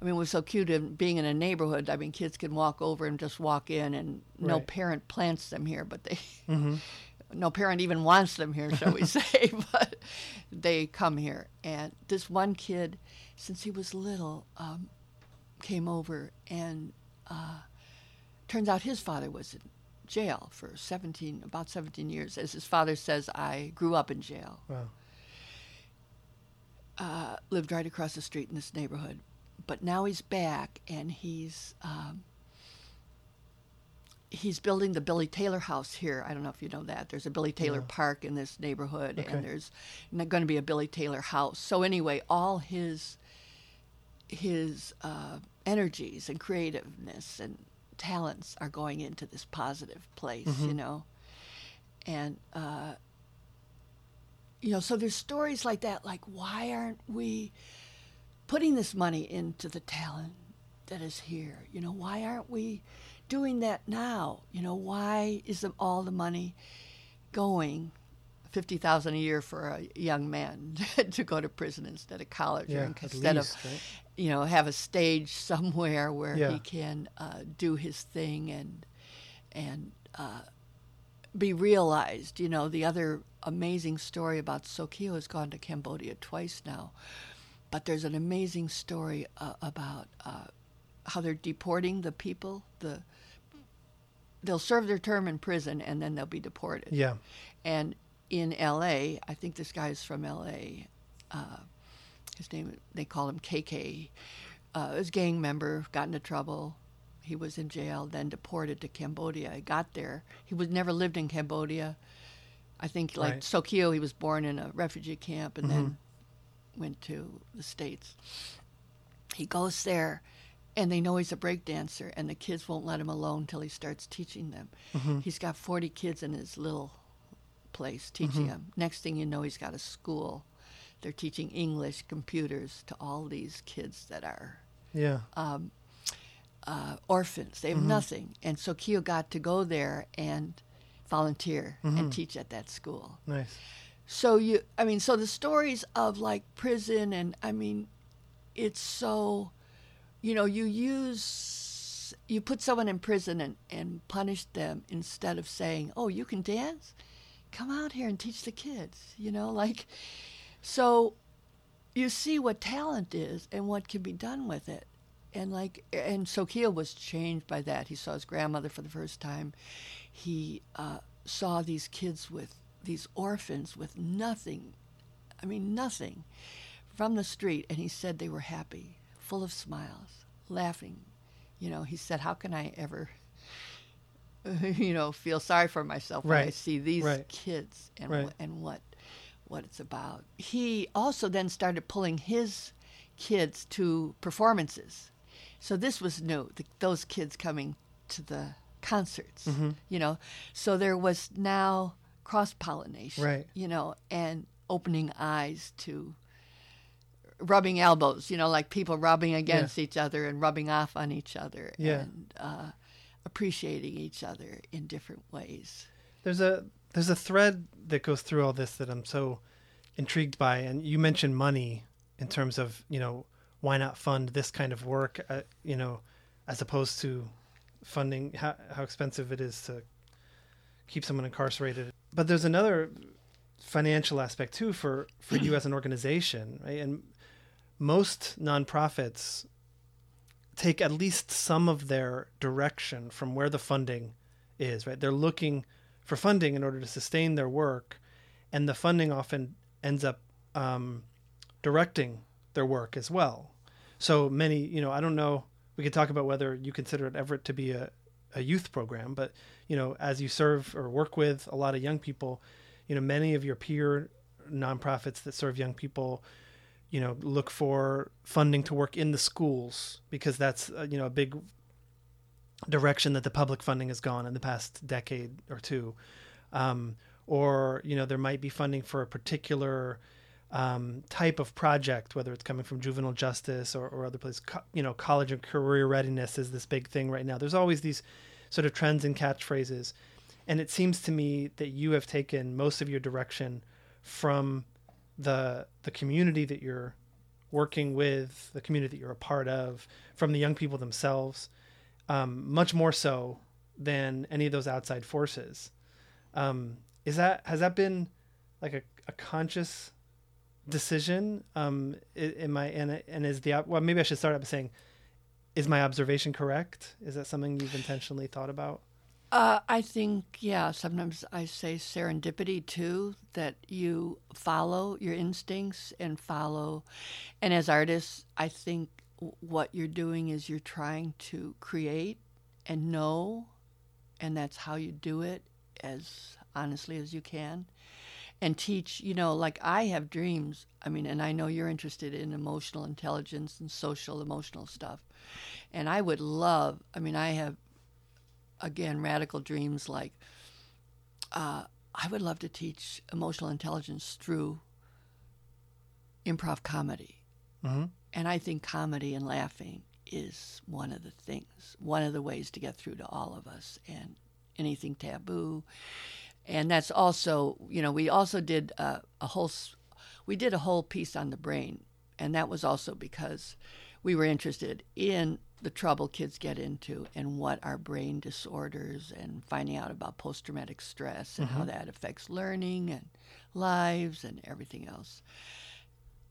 I mean, it was so cute in being in a neighborhood. I mean, kids can walk over and just walk in, and no Right. parent plants them here, but they, Mm-hmm. No parent even wants them here, shall we say, but they come here. And this one kid, since he was little, um, came over and uh, turns out his father was in jail for 17, about 17 years. As his father says, I grew up in jail. Wow. uh, lived right across the street in this neighborhood. But now he's back and he's um, he's building the Billy Taylor house here. I don't know if you know that. There's a Billy Taylor Park in this neighborhood, Okay. and there's going to be a Billy Taylor house. So anyway, all his his uh, energies and creativeness and talents are going into this positive place, you know, and uh, you know, so there's stories like that. Like, why aren't we putting this money into the talent that is here? You know, why aren't we doing that now? You know, why is all the money going? Fifty thousand a year for a young man to go to prison instead of college, Yeah, or instead least, of right? you know have a stage somewhere where Yeah. he can uh, do his thing and and uh, be realized. You know, the other amazing story about Sokeo has gone to Cambodia twice now, but there's an amazing story uh, about uh, how they're deporting the people. The they'll serve their term in prison and then they'll be deported. Yeah. And in L.A., I think this guy is from L.A. Uh, his name, they call him KK. Uh, was a gang member, got into trouble. He was in jail, then deported to Cambodia. He got there. He was never lived in Cambodia. I think, like Right. Sokeo, he was born in a refugee camp and then went to the States. He goes there, and they know he's a break dancer, and the kids won't let him alone until he starts teaching them. Mm-hmm. He's got 40 kids in his little place teaching mm-hmm. them. Next thing you know, he's got a school. They're teaching English, computers to all these kids that are Yeah. Um, uh, orphans. They have mm-hmm. nothing. And so Keo got to go there and volunteer and teach at that school. nice. So you, I mean, so the stories of like prison and I mean, it's so, you know, you use, you put someone in prison and, and punish them instead of saying, oh, you can dance? Come out here and teach the kids, you know, like, so you see what talent is and what can be done with it. And like, and Sokeo was changed by that. He saw his grandmother for the first time. He uh, saw these kids with these orphans with nothing. I mean, nothing from the street. And he said they were happy, full of smiles, laughing. You know, he said, How can I ever, you know, feel sorry for myself when I see these right. kids and, Right. and what what it's about. He also then started pulling his kids to performances. So this was new, th those kids coming to the concerts, Mm-hmm. you know. So there was now cross pollination, Right. you know, and opening eyes to rubbing elbows, you know, like people rubbing against each other and rubbing off on each other Yeah. and uh, appreciating each other in different ways. There's a there's a thread that goes through all this that I'm so intrigued by, and you mentioned money in terms of you know why not fund this kind of work, uh, you know, as opposed to funding how how expensive it is to keep someone incarcerated. But there's another financial aspect too for for you as an organization, right? And most nonprofits take at least some of their direction from where the funding is, right? They're looking for funding in order to sustain their work, and the funding often ends up um, directing their work as well. So many, you know, I don't know. We could talk about whether you consider it Everett to be a, a youth program, but you know, as you serve or work with a lot of young people, you know, many of your peer nonprofits that serve young people, you know, look for funding to work in the schools because that's uh, you know a big direction that the public funding has gone in the past decade or two. Um, or, you know, there might be funding for a particular um, type of project, whether it's coming from juvenile justice or, or other places. Co- you know, college and career readiness is this big thing right now. There's always these sort of trends and catchphrases. And it seems to me that you have taken most of your direction from the the community that you're working with, the community that you're a part of, from the young people themselves, um, much more so than any of those outside forces. Um, is that has that been like a, a conscious decision? Um, am I and and is the well maybe I should start by saying, is my observation correct? Is that something you've intentionally thought about? Uh, I think, yeah, sometimes I say serendipity too, that you follow your instincts and follow. And as artists, I think what you're doing is you're trying to create and know, and that's how you do it as honestly as you can. And teach, you know, like I have dreams. I mean, and I know you're interested in emotional intelligence and social emotional stuff. And I would love, I mean, I have again radical dreams like uh, I would love to teach emotional intelligence through improv comedy. Mhm. And I think comedy and laughing is one of the things, one of the ways to get through to all of us and anything taboo. And that's also, you know, we also did a, a whole, we did a whole piece on the brain. And that was also because we were interested in the trouble kids get into and what are brain disorders and finding out about post traumatic stress and how that affects learning and lives and everything else.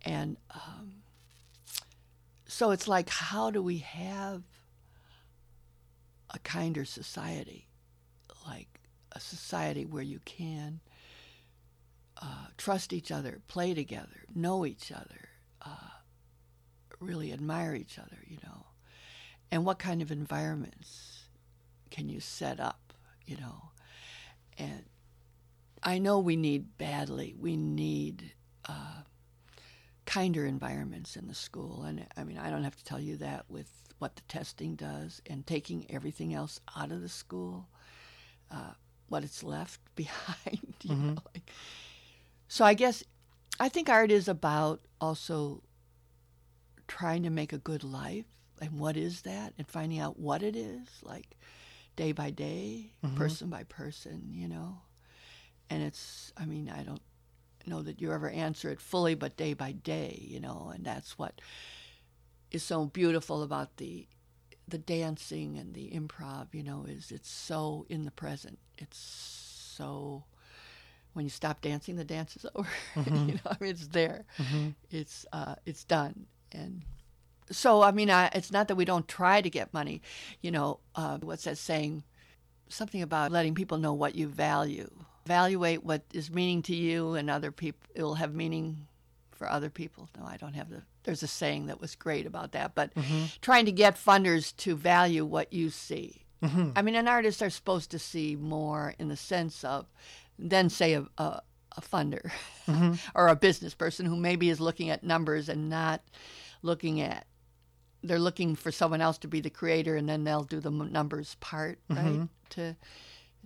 And um, so it's like, how do we have a kinder society? Like a society where you can uh, trust each other, play together, know each other, uh, really admire each other, you know. And what kind of environments can you set up, you know? And I know we need badly, we need uh, kinder environments in the school. And I mean, I don't have to tell you that with what the testing does and taking everything else out of the school, uh, what it's left behind, you know. Like, so I guess I think art is about also trying to make a good life? And what is that? And finding out what it is like day by day mm-hmm. person by person you know? And it's i mean i don't know that you ever answer it fully but day by day you know? And that's what is so beautiful about the the dancing and the improv you know is it's so in the present. It's so when you stop dancing the dance is over. Mm-hmm. You know I mean, it's there. Mm-hmm. It's uh, it's done and so I mean I, it's not that we don't try to get money you know uh, what's that saying? Something about letting people know what you value. Evaluate what is meaning to you and other people it will have meaning for other people. No I don't have the there's a saying that was great about that but trying to get funders to value what you see. I mean, an artist are supposed to see more in the sense of than say a, a, a funder mm-hmm. or a business person who maybe is looking at numbers and not looking at they're looking for someone else to be the creator and then they'll do the numbers part mm-hmm. right? To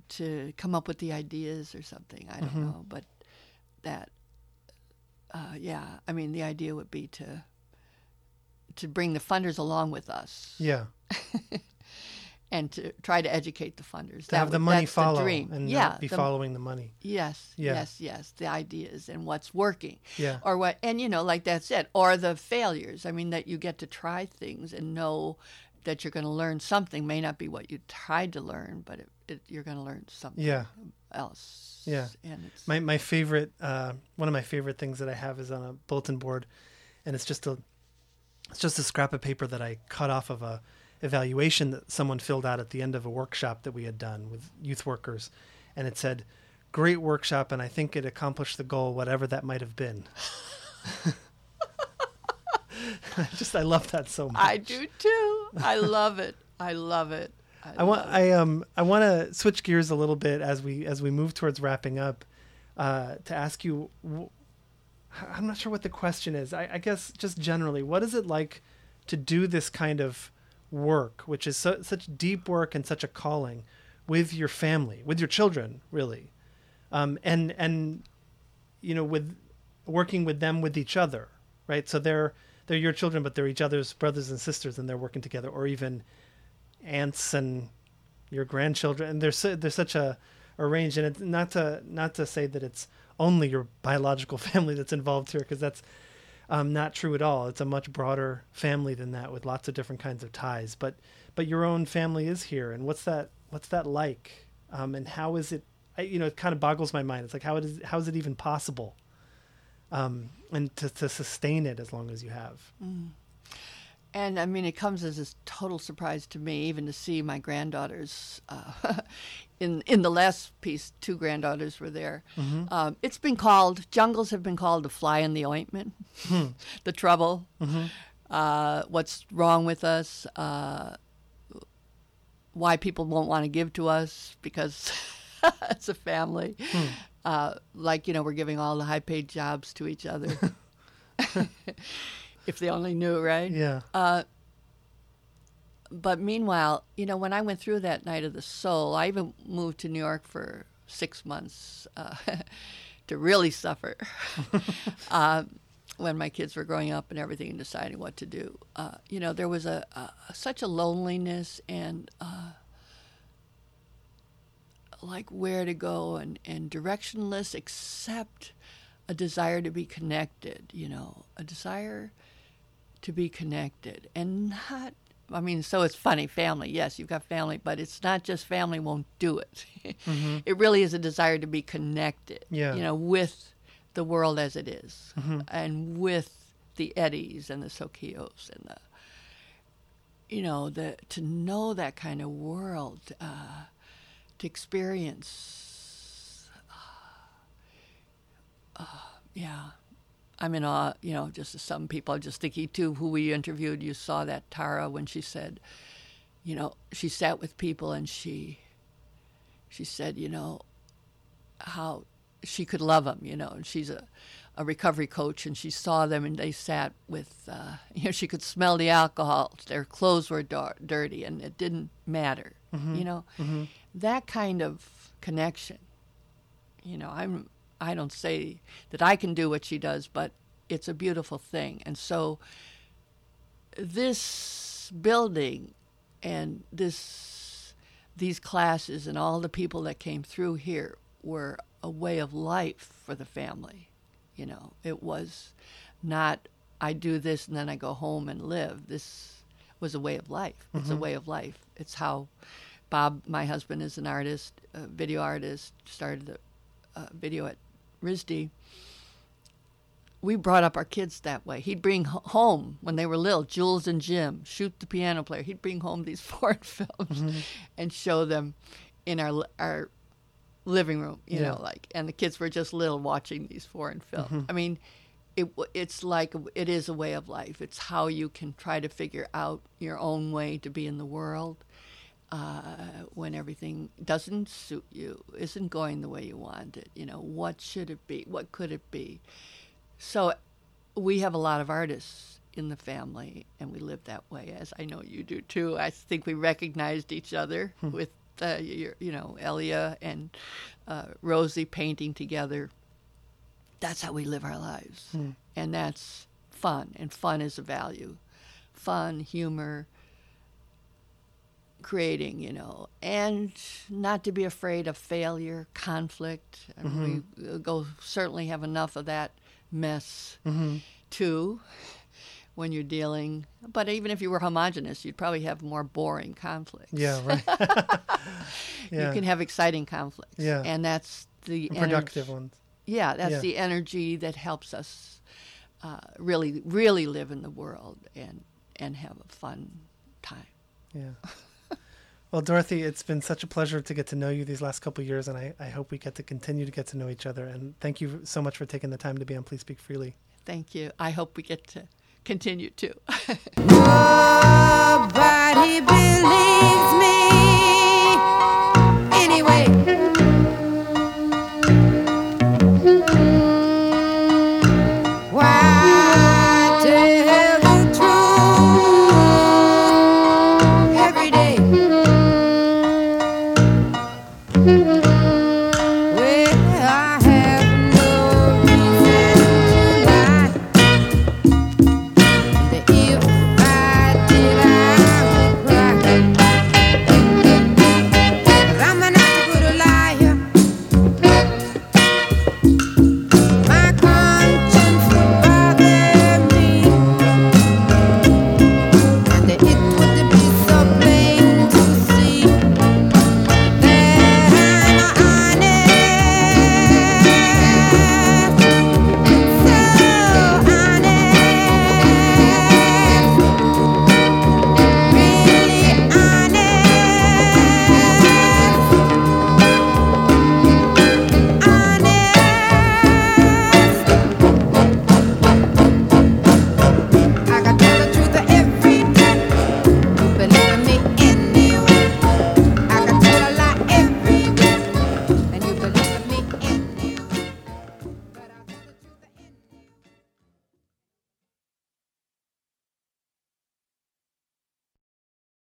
to come up with the ideas or something i don't mm-hmm. know but that uh, yeah i mean the idea would be to to bring the funders along with us. Yeah. and to try to educate the funders. To have the would- money that's follow the dream. and yeah, not be the- following the money. Yes, Yeah. yes, yes. The ideas and what's working. Yeah. Or what, and you know, like that's it. Or the failures. I mean, that you get to try things and know that you're going to learn something. May not be what you tried to learn, but it, it, you're going to learn something Yeah. else. Yeah. And it's My my favorite uh, one of my favorite things that I have is on a bulletin board, and it's just a it's just a scrap of paper that I cut off of a evaluation that someone filled out at the end of a workshop that we had done with youth workers, and it said, "Great workshop, and I think it accomplished the goal, whatever that might have been." I just I love that so much. I do too. I love it. I love it. I want it. I um I want to switch gears a little bit as we as we move towards wrapping up uh, to ask you. I'm not sure what the question is. I, I guess just generally, what is it like to do this kind of work, which is so, such deep work and such a calling, with your family, with your children, really, um, and and you know with working with them with each other, right? So they're they're your children, but they're each other's brothers and sisters, and they're working together, or even aunts and your grandchildren and there's there's such a, a range and it's not to not to say that it's only your biological family that's involved here because that's um, not true at all. It's a much broader family than that with lots of different kinds of ties. But but your own family is here and what's that what's that like? Um, and how is it I, you know it kind of boggles my mind. It's like how it is how is it even possible um, and to, to sustain it as long as you have and I mean, it comes as a total surprise to me, even to see my granddaughters. Uh, in in the last piece, two granddaughters were there. Um, it's been called Jungels have been called the fly in the ointment, the trouble, uh, what's wrong with us, uh, why people won't want to give to us because it's a family. Uh, like you know, we're giving all the high paid jobs to each other. If they only knew, right? Yeah. but meanwhile, you know, when I went through that night of the soul, I even moved to New York for six months uh, to really suffer um, when my kids were growing up and everything and deciding what to do. Uh, you know, there was a, a such a loneliness and uh, like where to go and, and directionless, except a desire to be connected. You know, a desire to be connected and not I mean, so it's funny, family. Yes, you've got family, but it's not just family won't do it. It really is a desire to be connected. Yeah. You know, with the world as it is, and with the Eddies and the Sokeos and the, you know, the to know that kind of world, uh, to experience. uh, yeah. I'm in awe, you know, just as some people. Just thinking too, who we interviewed, you saw that Tara when she said, you know, she sat with people and she, she said, you know, how she could love them, you know, and she's a, a recovery coach and she saw them and they sat with, uh, you know, she could smell the alcohol. Their clothes were dar- dirty and it didn't matter, you know, that kind of connection you know i'm i don't say that i can do what she does but it's a beautiful thing. And so this building and this these classes and all the people that came through here were a way of life for the family you know. It was not i do this and then i go home and live. This was a way of life. It's a way of life. It's how bob my husband is an artist a video artist started the uh, video at RISD, we brought up our kids that way. He'd bring home when they were little, Jules and Jim, shoot the piano player. He'd bring home these foreign films mm-hmm. and show them in our our living room, you Yeah. know, like, and the kids were just little watching these foreign films. Mm-hmm. I mean, it it's like it is a way of life. It's how you can try to figure out your own way to be in the world uh, when everything doesn't suit you, isn't going the way you want it. You know, what should it be? What could it be? So we have a lot of artists in the family, and we live that way, as I know you do too. I think we recognized each other with, uh, your, you know, Elia and uh, Rosie painting together. That's how we live our lives, and that's fun. And fun is a value. Fun, humor, creating, you know, and not to be afraid of failure, conflict. And we uh, go certainly have enough of that mess too when you're dealing. But even if you were homogenous, you'd probably have more boring conflicts. Yeah, right. yeah. You can have exciting conflicts. Yeah. And that's the And energy- productive ones. yeah, that's Yeah. the energy that helps us uh, really, really live in the world and and have a fun time. Yeah. Well, Dorothy, it's been such a pleasure to get to know you these last couple years, and I, I hope we get to continue to get to know each other. And thank you so much for taking the time to be on Please Speak Freely. Thank you. I hope we get to continue too. Nobody believes me.